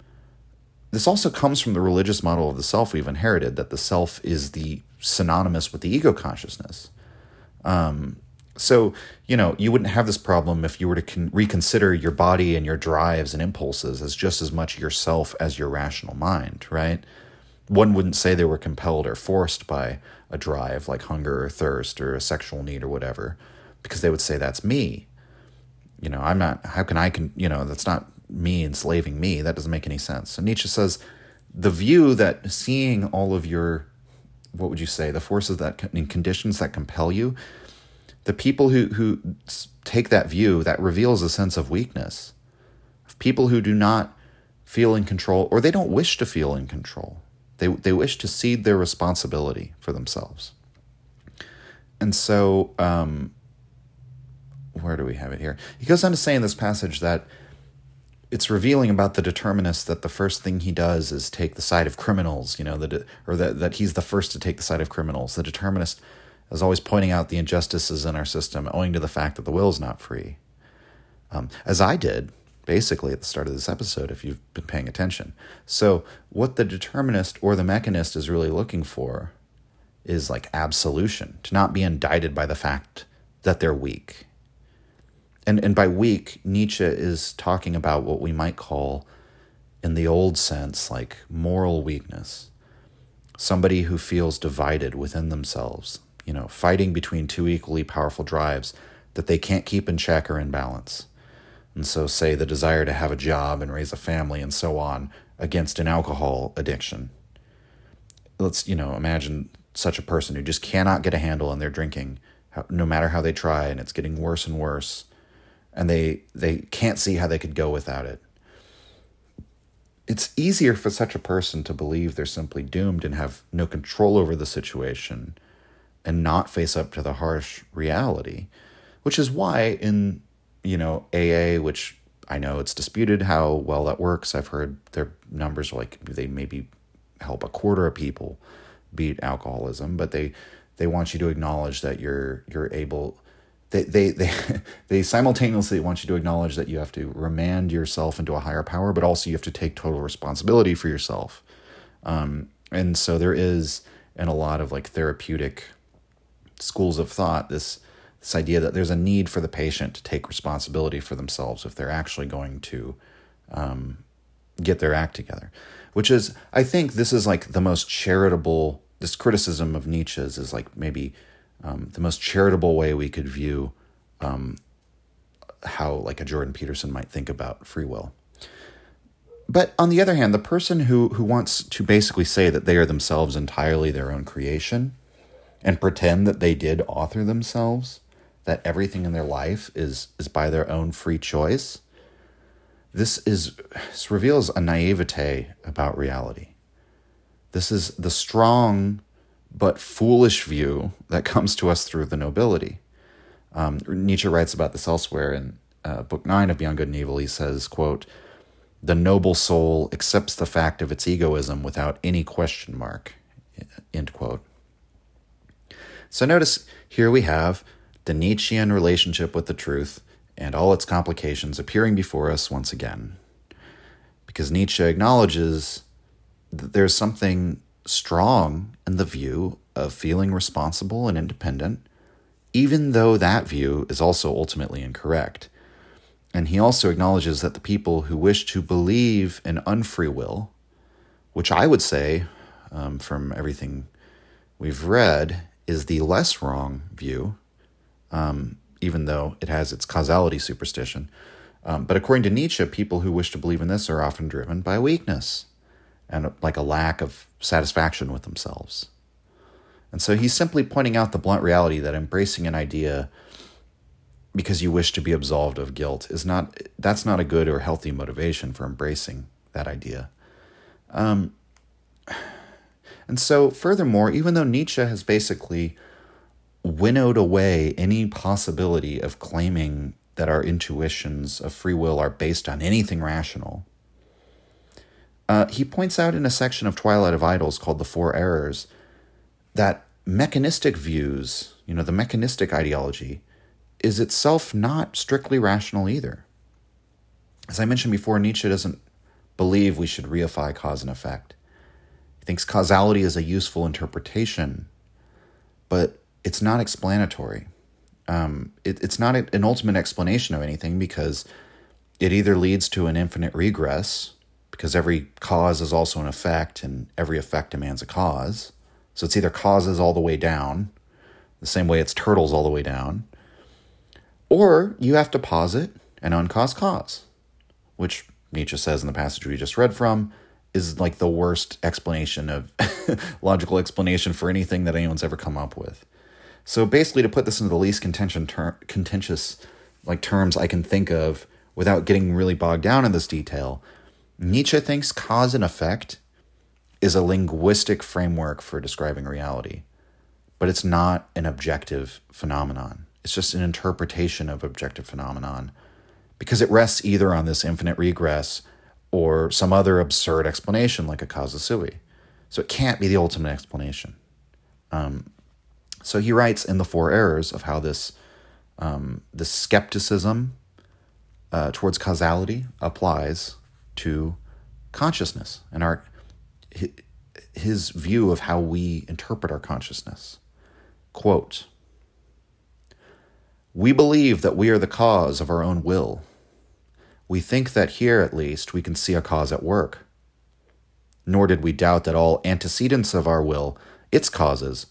this also comes from the religious model of the self we've inherited that the self is the synonymous with the ego consciousness. Um, so, you know, you wouldn't have this problem if you were to con- reconsider your body and your drives and impulses as just as much yourself as your rational mind, right? One wouldn't say they were compelled or forced by a drive like hunger or thirst or a sexual need or whatever, because they would say that's me. You know, I'm not, how can I, can, you know, that's not me enslaving me. That doesn't make any sense. So Nietzsche says the view that seeing all of your, what would you say, the forces that, in conditions that compel you, the people who, who take that view, that reveals a sense of weakness. People who do not feel in control or they don't wish to feel in control. They, they wish to cede their responsibility for themselves. And so, um, where do we have it here? He goes on to say in this passage that it's revealing about the determinist that the first thing he does is take the side of criminals, you know, that or that that he's the first to take the side of criminals. The determinist is always pointing out the injustices in our system, owing to the fact that the will is not free. Um, as I did, basically, at the start of this episode, if you've been paying attention. So, what the determinist or the mechanist is really looking for is like absolution, to not be indicted by the fact that they're weak. And, and by weak, Nietzsche is talking about what we might call, in the old sense, like moral weakness. Somebody who feels divided within themselves, you know, fighting between two equally powerful drives that they can't keep in check or in balance. And so, say, the desire to have a job and raise a family and so on against an alcohol addiction. Let's, you know, imagine such a person who just cannot get a handle on their drinking, no matter how they try, and it's getting worse and worse, and they, they can't see how they could go without it. It's easier for such a person to believe they're simply doomed and have no control over the situation and not face up to the harsh reality, which is why in you know AA, which I know it's disputed how well that works. I've heard their numbers are like they maybe help a quarter of people beat alcoholism, but they they want you to acknowledge that you're you're able they they they, they simultaneously want you to acknowledge that you have to remand yourself into a higher power, but also you have to take total responsibility for yourself. Um, and so there is in a lot of like therapeutic schools of thought this this idea that there's a need for the patient to take responsibility for themselves if they're actually going to um, get their act together which is i think this is like the most charitable this criticism of nietzsche's is like maybe um, the most charitable way we could view um, how like a jordan peterson might think about free will. But on the other hand the person who who wants to basically say that they are themselves entirely their own creation and pretend that they did author themselves, that everything in their life is is by their own free choice. This is this reveals a naivete about reality. This is the strong but foolish view that comes to us through the nobility. Um, Nietzsche writes about this elsewhere in uh, Book Nine of Beyond Good and Evil. He says, "quote The noble soul accepts the fact of its egoism without any question mark." End quote. So notice here we have the Nietzschean relationship with the truth and all its complications appearing before us once again. Because Nietzsche acknowledges that there's something strong in the view of feeling responsible and independent, even though that view is also ultimately incorrect. And he also acknowledges that the people who wish to believe in unfree will, which I would say, um, from everything we've read, is the less wrong view, um, even though it has its causality superstition. Um, but according to Nietzsche, people who wish to believe in this are often driven by weakness and like a lack of satisfaction with themselves. And so he's simply pointing out the blunt reality that embracing an idea because you wish to be absolved of guilt is not that's not a good or healthy motivation for embracing that idea. Um, and so, furthermore, even though Nietzsche has basically winnowed away any possibility of claiming that our intuitions of free will are based on anything rational, uh, he points out in a section of Twilight of Idols called The Four Errors that mechanistic views, you know, the mechanistic ideology, is itself not strictly rational either. As I mentioned before, Nietzsche doesn't believe we should reify cause and effect. He thinks causality is a useful interpretation, but it's not explanatory. Um, it, it's not an ultimate explanation of anything because it either leads to an infinite regress, because every cause is also an effect, and every effect demands a cause. So it's either causes all the way down, the same way it's turtles all the way down, or you have to posit an uncaused cause, which Nietzsche says in the passage we just read from is like the worst explanation of logical explanation for anything that anyone's ever come up with. So basically, to put this into the least contention ter- contentious like terms I can think of without getting really bogged down in this detail, Nietzsche thinks cause and effect is a linguistic framework for describing reality, but it's not an objective phenomenon. It's just an interpretation of objective phenomenon because it rests either on this infinite regress or some other absurd explanation like a causa sui. So it can't be the ultimate explanation. Um, so he writes in the Four Errors of how this um, skepticism uh, towards causality applies to consciousness and our his view of how we interpret our consciousness. Quote We believe that we are the cause of our own will. We think that here, at least, we can see a cause at work. Nor did we doubt that all antecedents of our will, its causes,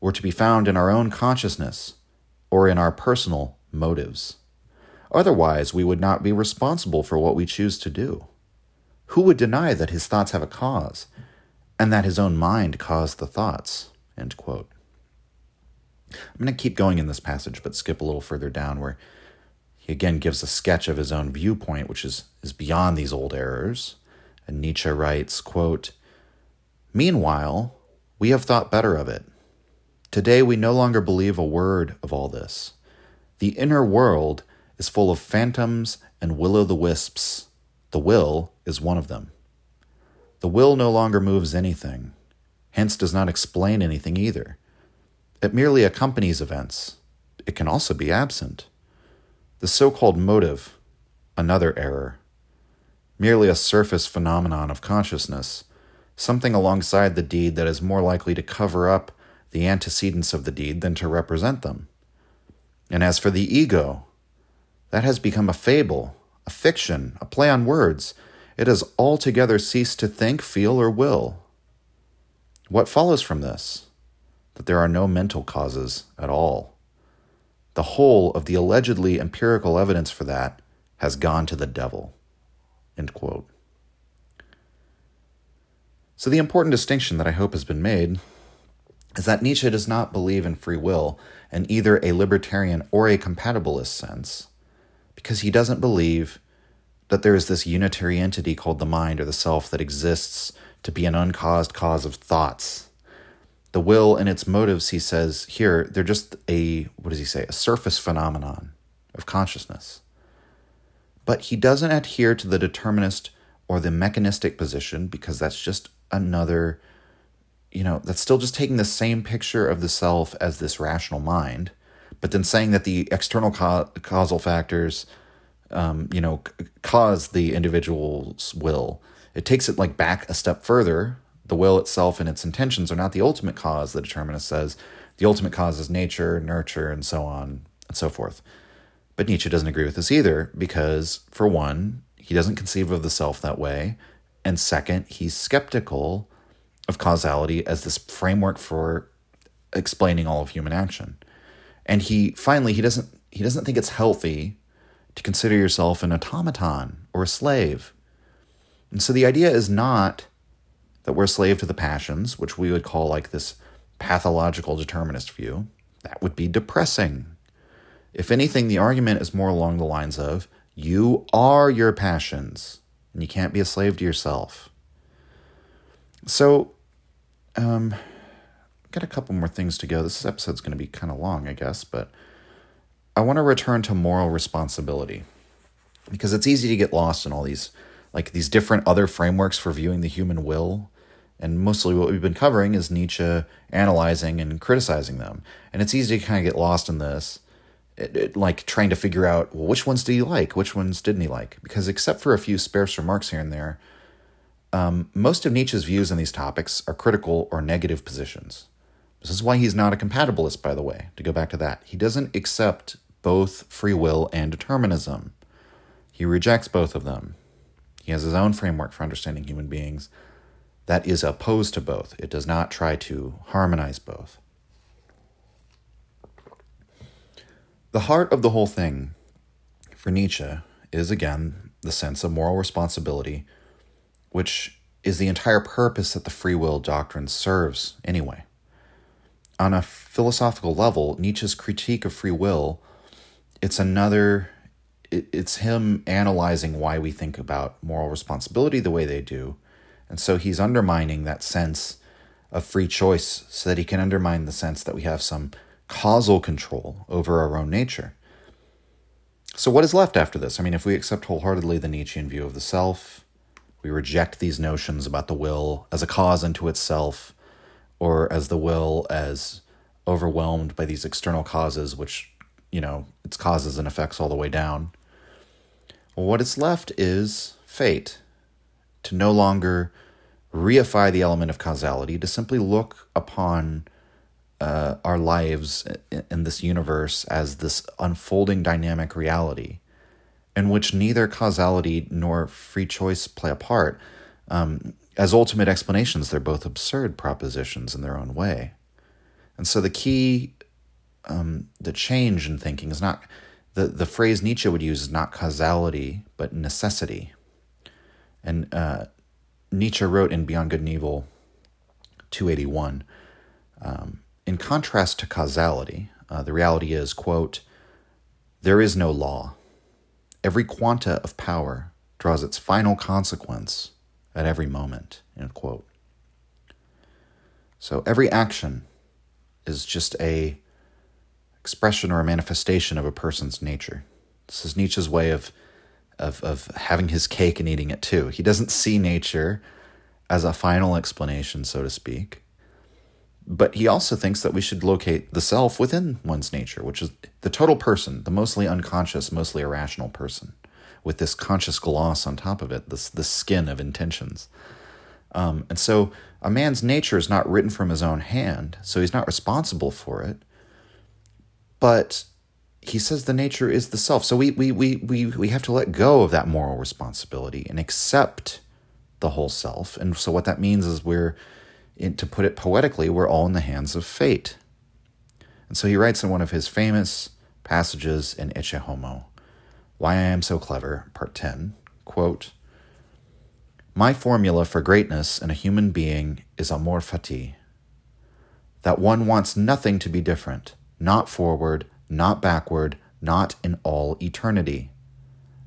were to be found in our own consciousness or in our personal motives. Otherwise, we would not be responsible for what we choose to do. Who would deny that his thoughts have a cause, and that his own mind caused the thoughts? I'm going to keep going in this passage, but skip a little further down where he again gives a sketch of his own viewpoint, which is, is beyond these old errors. And Nietzsche writes, quote, Meanwhile, we have thought better of it. Today we no longer believe a word of all this. The inner world is full of phantoms and will o' the wisps. The will is one of them. The will no longer moves anything, hence does not explain anything either. It merely accompanies events. It can also be absent. The so called motive, another error, merely a surface phenomenon of consciousness, something alongside the deed that is more likely to cover up the antecedents of the deed than to represent them. And as for the ego, that has become a fable, a fiction, a play on words. It has altogether ceased to think, feel, or will. What follows from this? That there are no mental causes at all. The whole of the allegedly empirical evidence for that has gone to the devil. So, the important distinction that I hope has been made is that Nietzsche does not believe in free will in either a libertarian or a compatibilist sense, because he doesn't believe that there is this unitary entity called the mind or the self that exists to be an uncaused cause of thoughts. The will and its motives, he says here, they're just a, what does he say, a surface phenomenon of consciousness. But he doesn't adhere to the determinist or the mechanistic position because that's just another you know, that's still just taking the same picture of the self as this rational mind, but then saying that the external ca- causal factors, um, you know, c- cause the individual's will. It takes it like back a step further. The will itself and its intentions are not the ultimate cause, the determinist says. The ultimate cause is nature, nurture, and so on and so forth. But Nietzsche doesn't agree with this either because, for one, he doesn't conceive of the self that way. And second, he's skeptical of causality as this framework for explaining all of human action. And he finally he doesn't he doesn't think it's healthy to consider yourself an automaton or a slave. And so the idea is not that we're slave to the passions, which we would call like this pathological determinist view. That would be depressing. If anything, the argument is more along the lines of you are your passions, and you can't be a slave to yourself. So um, got a couple more things to go. This episode's going to be kind of long, I guess, but I want to return to moral responsibility because it's easy to get lost in all these like these different other frameworks for viewing the human will. And mostly what we've been covering is Nietzsche analyzing and criticizing them. And it's easy to kind of get lost in this, it, it, like trying to figure out well, which ones do you like, which ones didn't he like? Because except for a few sparse remarks here and there, Um, most of Nietzsche's views on these topics are critical or negative positions. This is why he's not a compatibilist, by the way, to go back to that. He doesn't accept both free will and determinism, he rejects both of them. He has his own framework for understanding human beings that is opposed to both. It does not try to harmonize both. The heart of the whole thing for Nietzsche is, again, the sense of moral responsibility, which is the entire purpose that the free will doctrine serves anyway. On a philosophical level, Nietzsche's critique of free will, it's another it's him analyzing why we think about moral responsibility the way they do. And so he's undermining that sense of free choice so that he can undermine the sense that we have some causal control over our own nature. So, what is left after this? I mean, if we accept wholeheartedly the Nietzschean view of the self, we reject these notions about the will as a cause unto itself, or as the will as overwhelmed by these external causes, which, you know, its causes and effects all the way down. Well, what is left is fate, to no longer reify the element of causality, to simply look upon uh, our lives in this universe as this unfolding dynamic reality in which neither causality nor free choice play a part. Um, as ultimate explanations, they're both absurd propositions in their own way. And so the key, um, the change in thinking is not the, the phrase Nietzsche would use is not causality, but necessity. And uh, Nietzsche wrote in Beyond Good and Evil 281 um, in contrast to causality, uh, the reality is, quote, there is no law. Every quanta of power draws its final consequence at every moment, end quote. So every action is just a expression or a manifestation of a person's nature. This is Nietzsche's way of, of, of having his cake and eating it too. He doesn't see nature as a final explanation, so to speak. But he also thinks that we should locate the self within one's nature, which is the total person, the mostly unconscious, mostly irrational person, with this conscious gloss on top of it, this, this skin of intentions. Um, and so a man's nature is not written from his own hand, so he's not responsible for it. But he says the nature is the self. So we, we, we, we, we have to let go of that moral responsibility and accept the whole self. And so what that means is we're to put it poetically, we're all in the hands of fate. And so he writes in one of his famous passages in Ecce Homo, Why I Am So Clever, Part 10, quote, My formula for greatness in a human being is amor fati, that one wants nothing to be different, not forward, not backward, not in all eternity.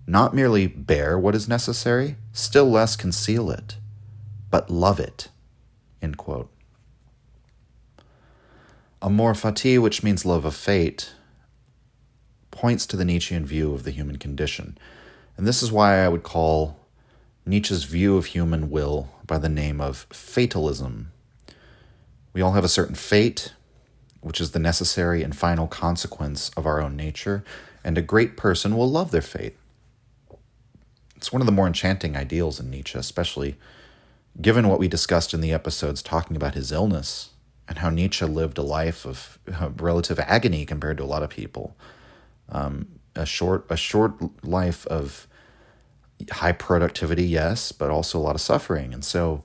Not merely bear what is necessary, still less conceal it, but love it End quote. Amor fati, which means love of fate, points to the Nietzschean view of the human condition. And this is why I would call Nietzsche's view of human will by the name of fatalism. We all have a certain fate, which is the necessary and final consequence of our own nature, and a great person will love their fate. It's one of the more enchanting ideals in Nietzsche, especially given what we discussed in the episodes talking about his illness and how Nietzsche lived a life of relative agony compared to a lot of people, um, a short a short life of high productivity, yes, but also a lot of suffering, and so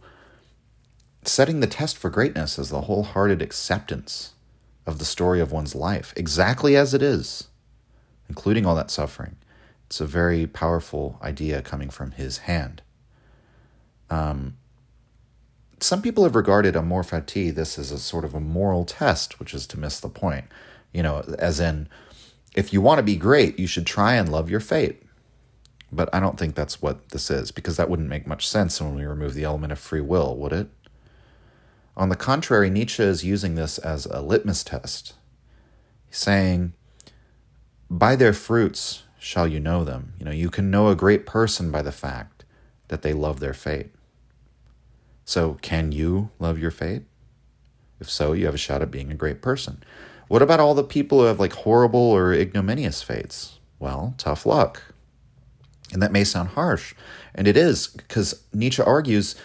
setting the test for greatness is the wholehearted acceptance of the story of one's life exactly as it is, including all that suffering. It's a very powerful idea coming from his hand. Um, some people have regarded amor fati this as a sort of a moral test, which is to miss the point. You know, as in, if you want to be great, you should try and love your fate. But I don't think that's what this is, because that wouldn't make much sense when we remove the element of free will, would it? On the contrary, Nietzsche is using this as a litmus test. He's saying, By their fruits shall you know them. You know, you can know a great person by the fact that they love their fate. So, can you love your fate? If so, you have a shot at being a great person. What about all the people who have like horrible or ignominious fates? Well, tough luck. And that may sound harsh, and it is, because Nietzsche argues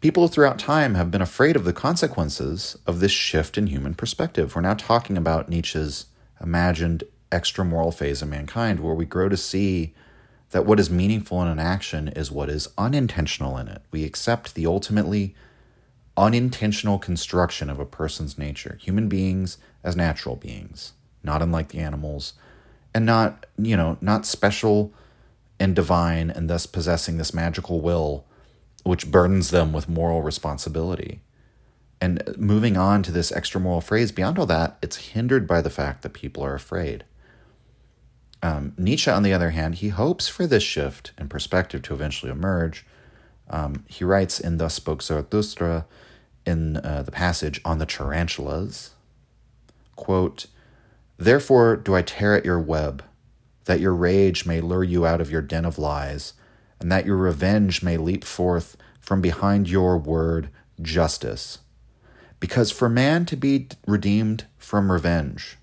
people throughout time have been afraid of the consequences of this shift in human perspective. We're now talking about Nietzsche's imagined extra moral phase of mankind, where we grow to see that what is meaningful in an action is what is unintentional in it. We accept the ultimately unintentional construction of a person's nature, human beings as natural beings, not unlike the animals, and not, you know, not special and divine and thus possessing this magical will which burdens them with moral responsibility. And moving on to this extra moral phrase, beyond all that, it's hindered by the fact that people are afraid. Um, Nietzsche, on the other hand, he hopes for this shift in perspective to eventually emerge. Um, he writes in Thus Spoke Zarathustra in uh, the passage on the tarantulas, quote, Therefore do I tear at your web, that your rage may lure you out of your den of lies, and that your revenge may leap forth from behind your word, justice. Because for man to be redeemed from revenge,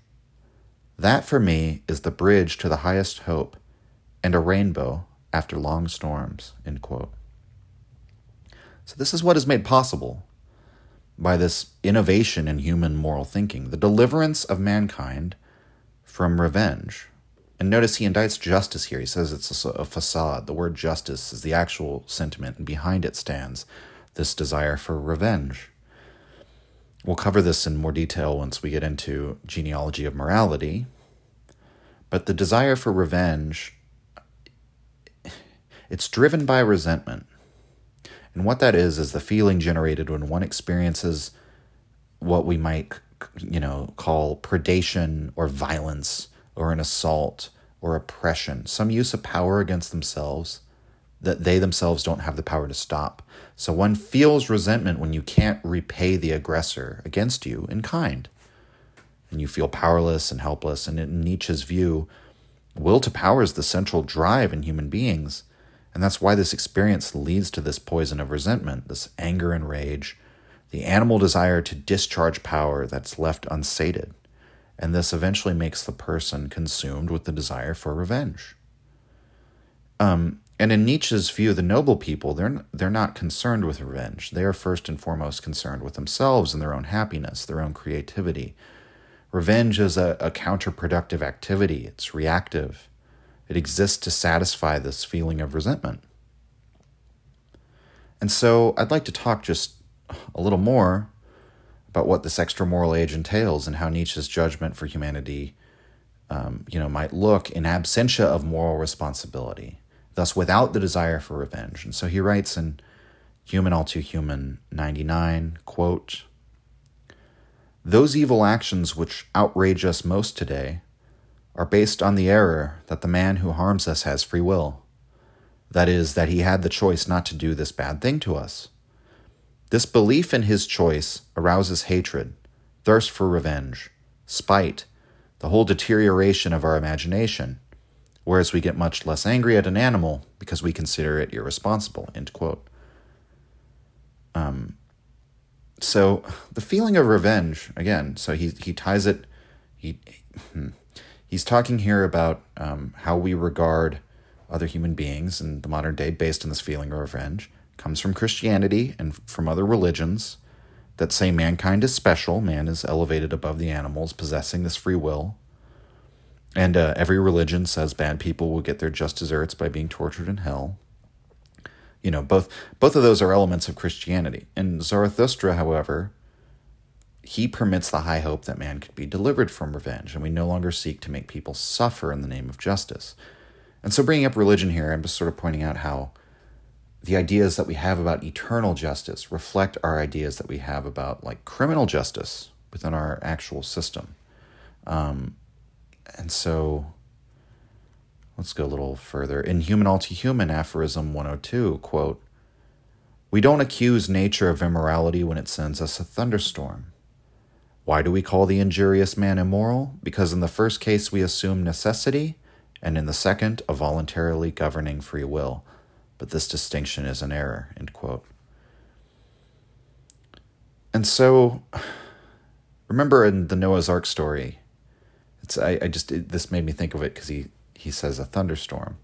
that for me is the bridge to the highest hope and a rainbow after long storms. End quote. So, this is what is made possible by this innovation in human moral thinking the deliverance of mankind from revenge. And notice he indicts justice here. He says it's a, facade. The word justice is the actual sentiment, and behind it stands this desire for revenge. We'll cover this in more detail once we get into genealogy of morality. But the desire for revenge, it's driven by resentment. And what that is, is the feeling generated when one experiences what we might, you know, call predation or violence or an assault or oppression, some use of power against themselves that they themselves don't have the power to stop. So one feels resentment when you can't repay the aggressor against you in kind. And you feel powerless and helpless. And in Nietzsche's view, will to power is the central drive in human beings. And that's why this experience leads to this poison of resentment, this anger and rage, the animal desire to discharge power that's left unsated. And this eventually makes the person consumed with the desire for revenge. Um, and in Nietzsche's view, the noble people, they're, they're not concerned with revenge. They are first and foremost concerned with themselves and their own happiness, their own creativity. Revenge is a, a counterproductive activity, it's reactive. It exists to satisfy this feeling of resentment. And so I'd like to talk just a little more about what this extra moral age entails and how Nietzsche's judgment for humanity, um, you know, might look in absentia of moral responsibility thus without the desire for revenge. And so he writes in Human All Too Human 99, quote, Those evil actions which outrage us most today are based on the error that the man who harms us has free will. That is, that he had the choice not to do this bad thing to us. This belief in his choice arouses hatred, thirst for revenge, spite, the whole deterioration of our imagination, whereas we get much less angry at an animal because we consider it irresponsible. End quote. Um, so the feeling of revenge again. So he he ties it. He hmm, he's talking here about um, how we regard other human beings in the modern day based on this feeling of revenge. Comes from Christianity and from other religions that say mankind is special, man is elevated above the animals, possessing this free will. And uh, every religion says bad people will get their just deserts by being tortured in hell. You know, both both of those are elements of Christianity. And Zarathustra, however, he permits the high hope that man could be delivered from revenge, and we no longer seek to make people suffer in the name of justice. And so, bringing up religion here, I'm just sort of pointing out how the ideas that we have about eternal justice reflect our ideas that we have about like criminal justice within our actual system. Um, and so let's go a little further. In Human All Too Human, aphorism 102, quote, We don't accuse nature of immorality when it sends us a thunderstorm. Why do we call the injurious man immoral? Because in the first case we assume necessity, and in the second, a voluntarily governing free will. But this distinction is an error. End quote. And so, remember in the Noah's Ark story, it's I, I just it, this made me think of it because he he says a thunderstorm.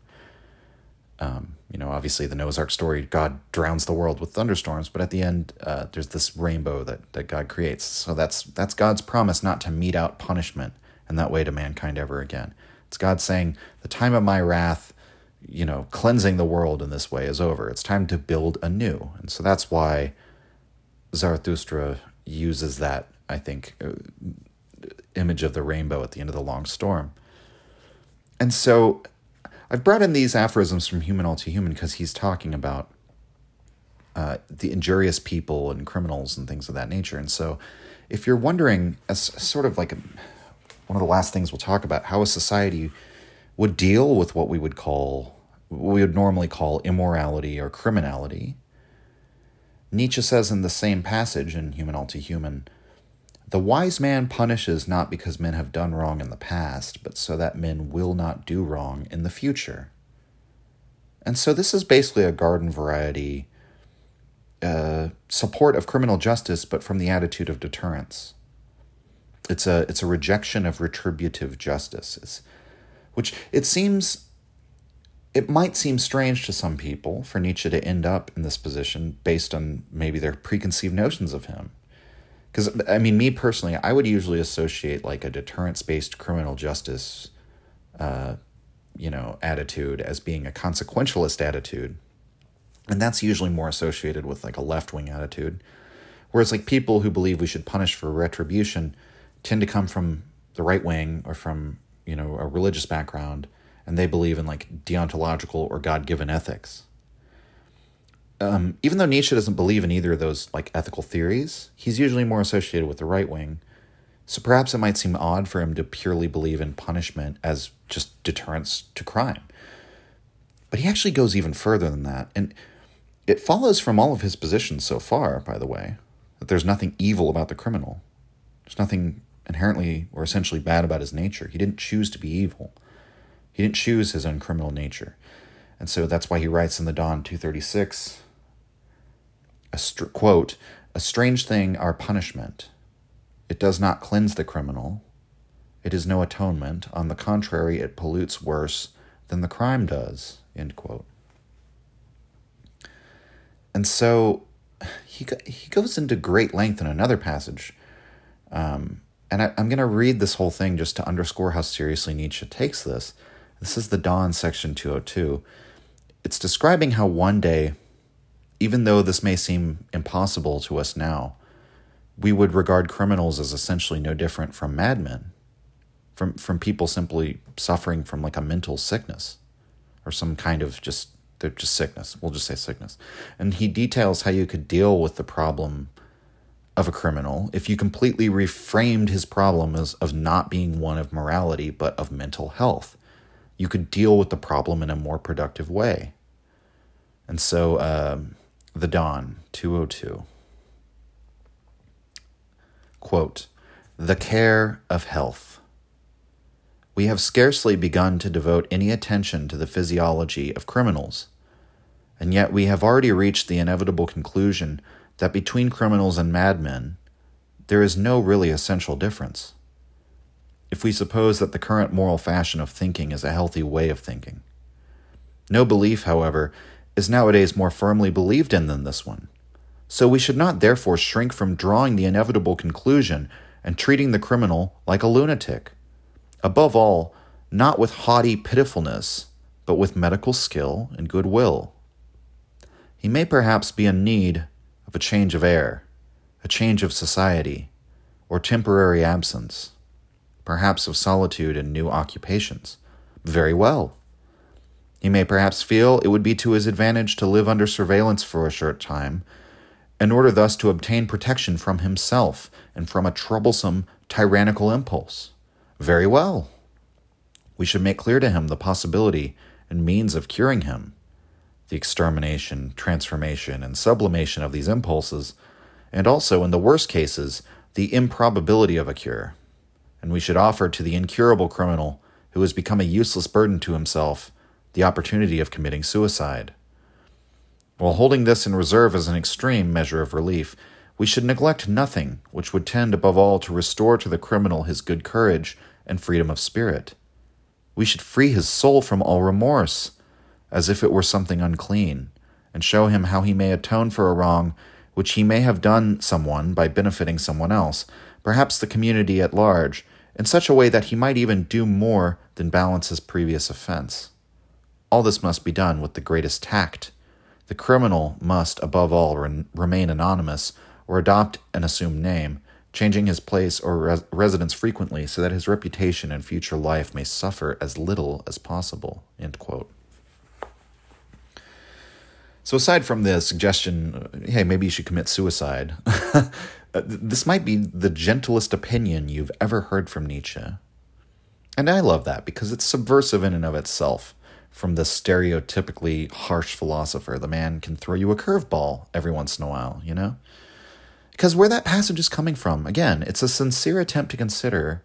Um, you know, obviously the Noah's Ark story, God drowns the world with thunderstorms, but at the end, uh, there's this rainbow that, that God creates. So that's that's God's promise not to mete out punishment in that way to mankind ever again. It's God saying, the time of my wrath, you know, cleansing the world in this way is over. It's time to build anew. And so that's why Zarathustra uses that, I think, uh, image of the rainbow at the end of the long storm. And so I've brought in these aphorisms from Human All Too Human because he's talking about uh, the injurious people and criminals and things of that nature. And so if you're wondering, as sort of like a, one of the last things we'll talk about, how a society would deal with what we would call, what we would normally call immorality or criminality, Nietzsche says in the same passage in Human All Too Human, the wise man punishes not because men have done wrong in the past, but so that men will not do wrong in the future. And so this is basically a garden variety uh, support of criminal justice, but from the attitude of deterrence. It's a it's a rejection of retributive justice, it's, which it seems it might seem strange to some people for Nietzsche to end up in this position based on maybe their preconceived notions of him. Because, I mean, me personally, I would usually associate like a deterrence based criminal justice, uh, you know, attitude as being a consequentialist attitude. And that's usually more associated with like a left wing attitude. Whereas, like, people who believe we should punish for retribution tend to come from the right wing or from, you know, a religious background and they believe in like deontological or God given ethics. Um, even though Nietzsche doesn't believe in either of those like ethical theories, he's usually more associated with the right wing. So perhaps it might seem odd for him to purely believe in punishment as just deterrence to crime. But he actually goes even further than that. And it follows from all of his positions so far, by the way, that there's nothing evil about the criminal. There's nothing inherently or essentially bad about his nature. He didn't choose to be evil. He didn't choose his own criminal nature. And so that's why he writes in the Dawn 236 a str- quote, a strange thing our punishment. It does not cleanse the criminal. It is no atonement. On the contrary, it pollutes worse than the crime does. End quote. And so he he goes into great length in another passage, um, and I, I'm going to read this whole thing just to underscore how seriously Nietzsche takes this. This is the Dawn, section 202. It's describing how one day, even though this may seem impossible to us now, we would regard criminals as essentially no different from madmen, from, from people simply suffering from like a mental sickness or some kind of just they're just sickness. We'll just say sickness. And he details how you could deal with the problem of a criminal if you completely reframed his problem as of not being one of morality but of mental health you could deal with the problem in a more productive way. And so, um, The Dawn, 202. Quote, The care of health. We have scarcely begun to devote any attention to the physiology of criminals, and yet we have already reached the inevitable conclusion that between criminals and madmen, there is no really essential difference if we suppose that the current moral fashion of thinking is a healthy way of thinking. No belief, however, is nowadays more firmly believed in than this one. So we should not therefore shrink from drawing the inevitable conclusion and treating the criminal like a lunatic. Above all, not with haughty pitifulness, but with medical skill and goodwill. He may perhaps be in need of a change of air, a change of society, or temporary absence perhaps of solitude and new occupations. Very well. He may perhaps feel it would be to his advantage to live under surveillance for a short time, in order thus to obtain protection from himself and from a troublesome, tyrannical impulse. Very well. We should make clear to him the possibility and means of curing him, the extermination, transformation, and sublimation of these impulses, and also, in the worst cases, the improbability of a cure and we should offer to the incurable criminal who has become a useless burden to himself the opportunity of committing suicide. While holding this in reserve as an extreme measure of relief, we should neglect nothing which would tend above all to restore to the criminal his good courage and freedom of spirit. We should free his soul from all remorse, as if it were something unclean, and show him how he may atone for a wrong which he may have done someone by benefiting someone else, perhaps the community at large, in such a way that he might even do more than balance his previous offense. All this must be done with the greatest tact. The criminal must, above all, re- remain anonymous or adopt an assumed name, changing his place or res- residence frequently so that his reputation and future life may suffer as little as possible. So, aside from the suggestion, uh, hey, maybe you should commit suicide, uh, this might be the gentlest opinion you've ever heard from Nietzsche. And I love that because it's subversive in and of itself from the stereotypically harsh philosopher. The man can throw you a curveball every once in a while, you know? Because where that passage is coming from, again, it's a sincere attempt to consider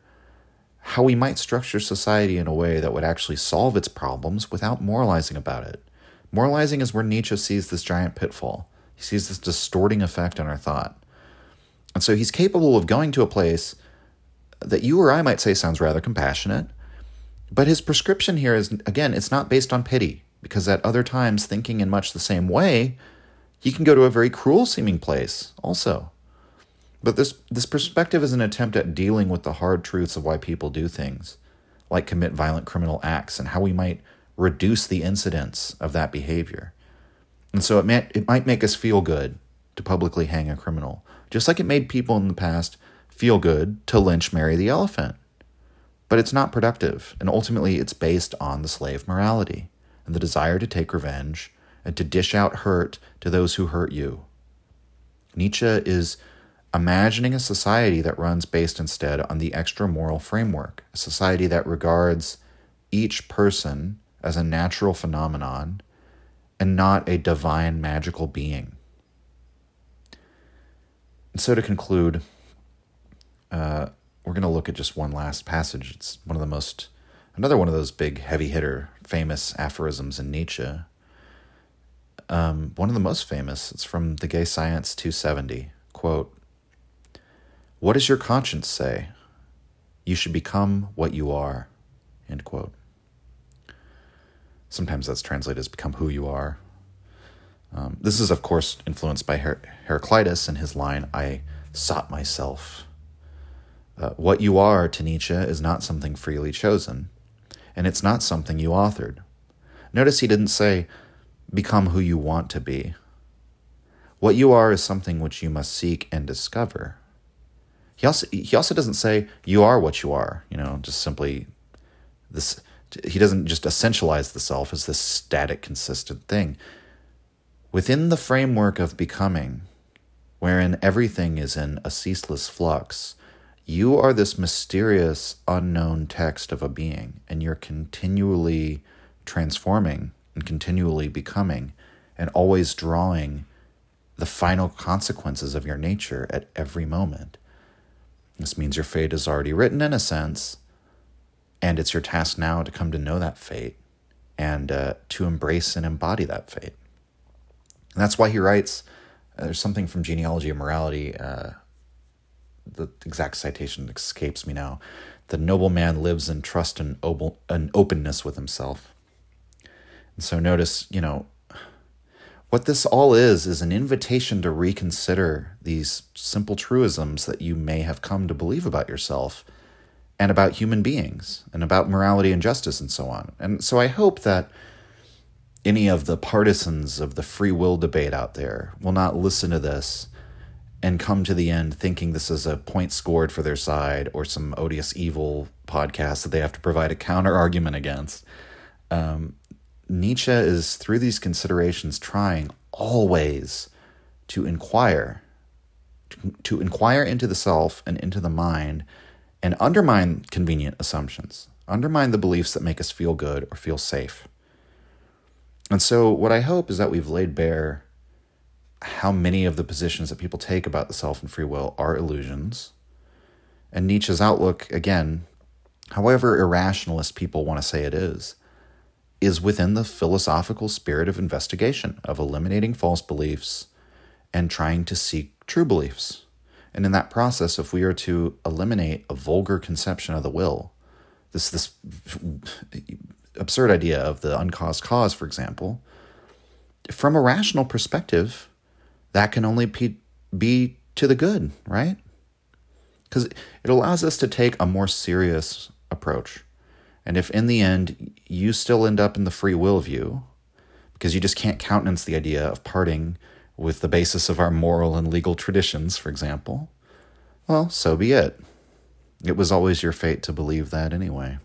how we might structure society in a way that would actually solve its problems without moralizing about it. Moralizing is where Nietzsche sees this giant pitfall. He sees this distorting effect on our thought. And so he's capable of going to a place that you or I might say sounds rather compassionate, but his prescription here is, again, it's not based on pity, because at other times, thinking in much the same way, he can go to a very cruel seeming place also. But this, this perspective is an attempt at dealing with the hard truths of why people do things, like commit violent criminal acts, and how we might reduce the incidence of that behavior. And so it, may, it might make us feel good to publicly hang a criminal, just like it made people in the past feel good to lynch Mary the elephant. But it's not productive, and ultimately it's based on the slave morality and the desire to take revenge and to dish out hurt to those who hurt you. Nietzsche is imagining a society that runs based instead on the extra moral framework, a society that regards each person as a natural phenomenon and not a divine magical being. And so, to conclude, uh, we're going to look at just one last passage. It's one of the most, another one of those big, heavy hitter, famous aphorisms in Nietzsche. Um, one of the most famous. It's from the Gay Science 270. Quote What does your conscience say? You should become what you are. End quote. Sometimes that's translated as become who you are. Um, this is, of course, influenced by Her- Heraclitus and his line, I sought myself. Uh, what you are to Nietzsche is not something freely chosen, and it's not something you authored. Notice he didn't say, become who you want to be. What you are is something which you must seek and discover. He also, he also doesn't say, you are what you are, you know, just simply this he doesn't just essentialize the self as this static, consistent thing. Within the framework of becoming, wherein everything is in a ceaseless flux, you are this mysterious, unknown text of a being, and you're continually transforming and continually becoming and always drawing the final consequences of your nature at every moment. This means your fate is already written in a sense, and it's your task now to come to know that fate and uh, to embrace and embody that fate. And that's why he writes uh, there's something from Genealogy of Morality. Uh, the exact citation escapes me now. The noble man lives in trust and, ob- and openness with himself. And so notice, you know, what this all is is an invitation to reconsider these simple truisms that you may have come to believe about yourself and about human beings and about morality and justice and so on. And so I hope that any of the partisans of the free will debate out there will not listen to this and come to the end thinking this is a point scored for their side or some odious evil podcast that they have to provide a counter argument against. Um, Nietzsche is, through these considerations, trying always to inquire, to, to inquire into the self and into the mind and undermine convenient assumptions, undermine the beliefs that make us feel good or feel safe. And so, what I hope is that we've laid bare how many of the positions that people take about the self and free will are illusions. And Nietzsche's outlook, again, however irrationalist people want to say it is, is within the philosophical spirit of investigation, of eliminating false beliefs and trying to seek true beliefs. And in that process, if we are to eliminate a vulgar conception of the will, this this absurd idea of the uncaused cause, for example, from a rational perspective, that can only be, be to the good, right? Because it allows us to take a more serious approach. And if in the end you still end up in the free will view, because you just can't countenance the idea of parting with the basis of our moral and legal traditions, for example, well, so be it. It was always your fate to believe that anyway.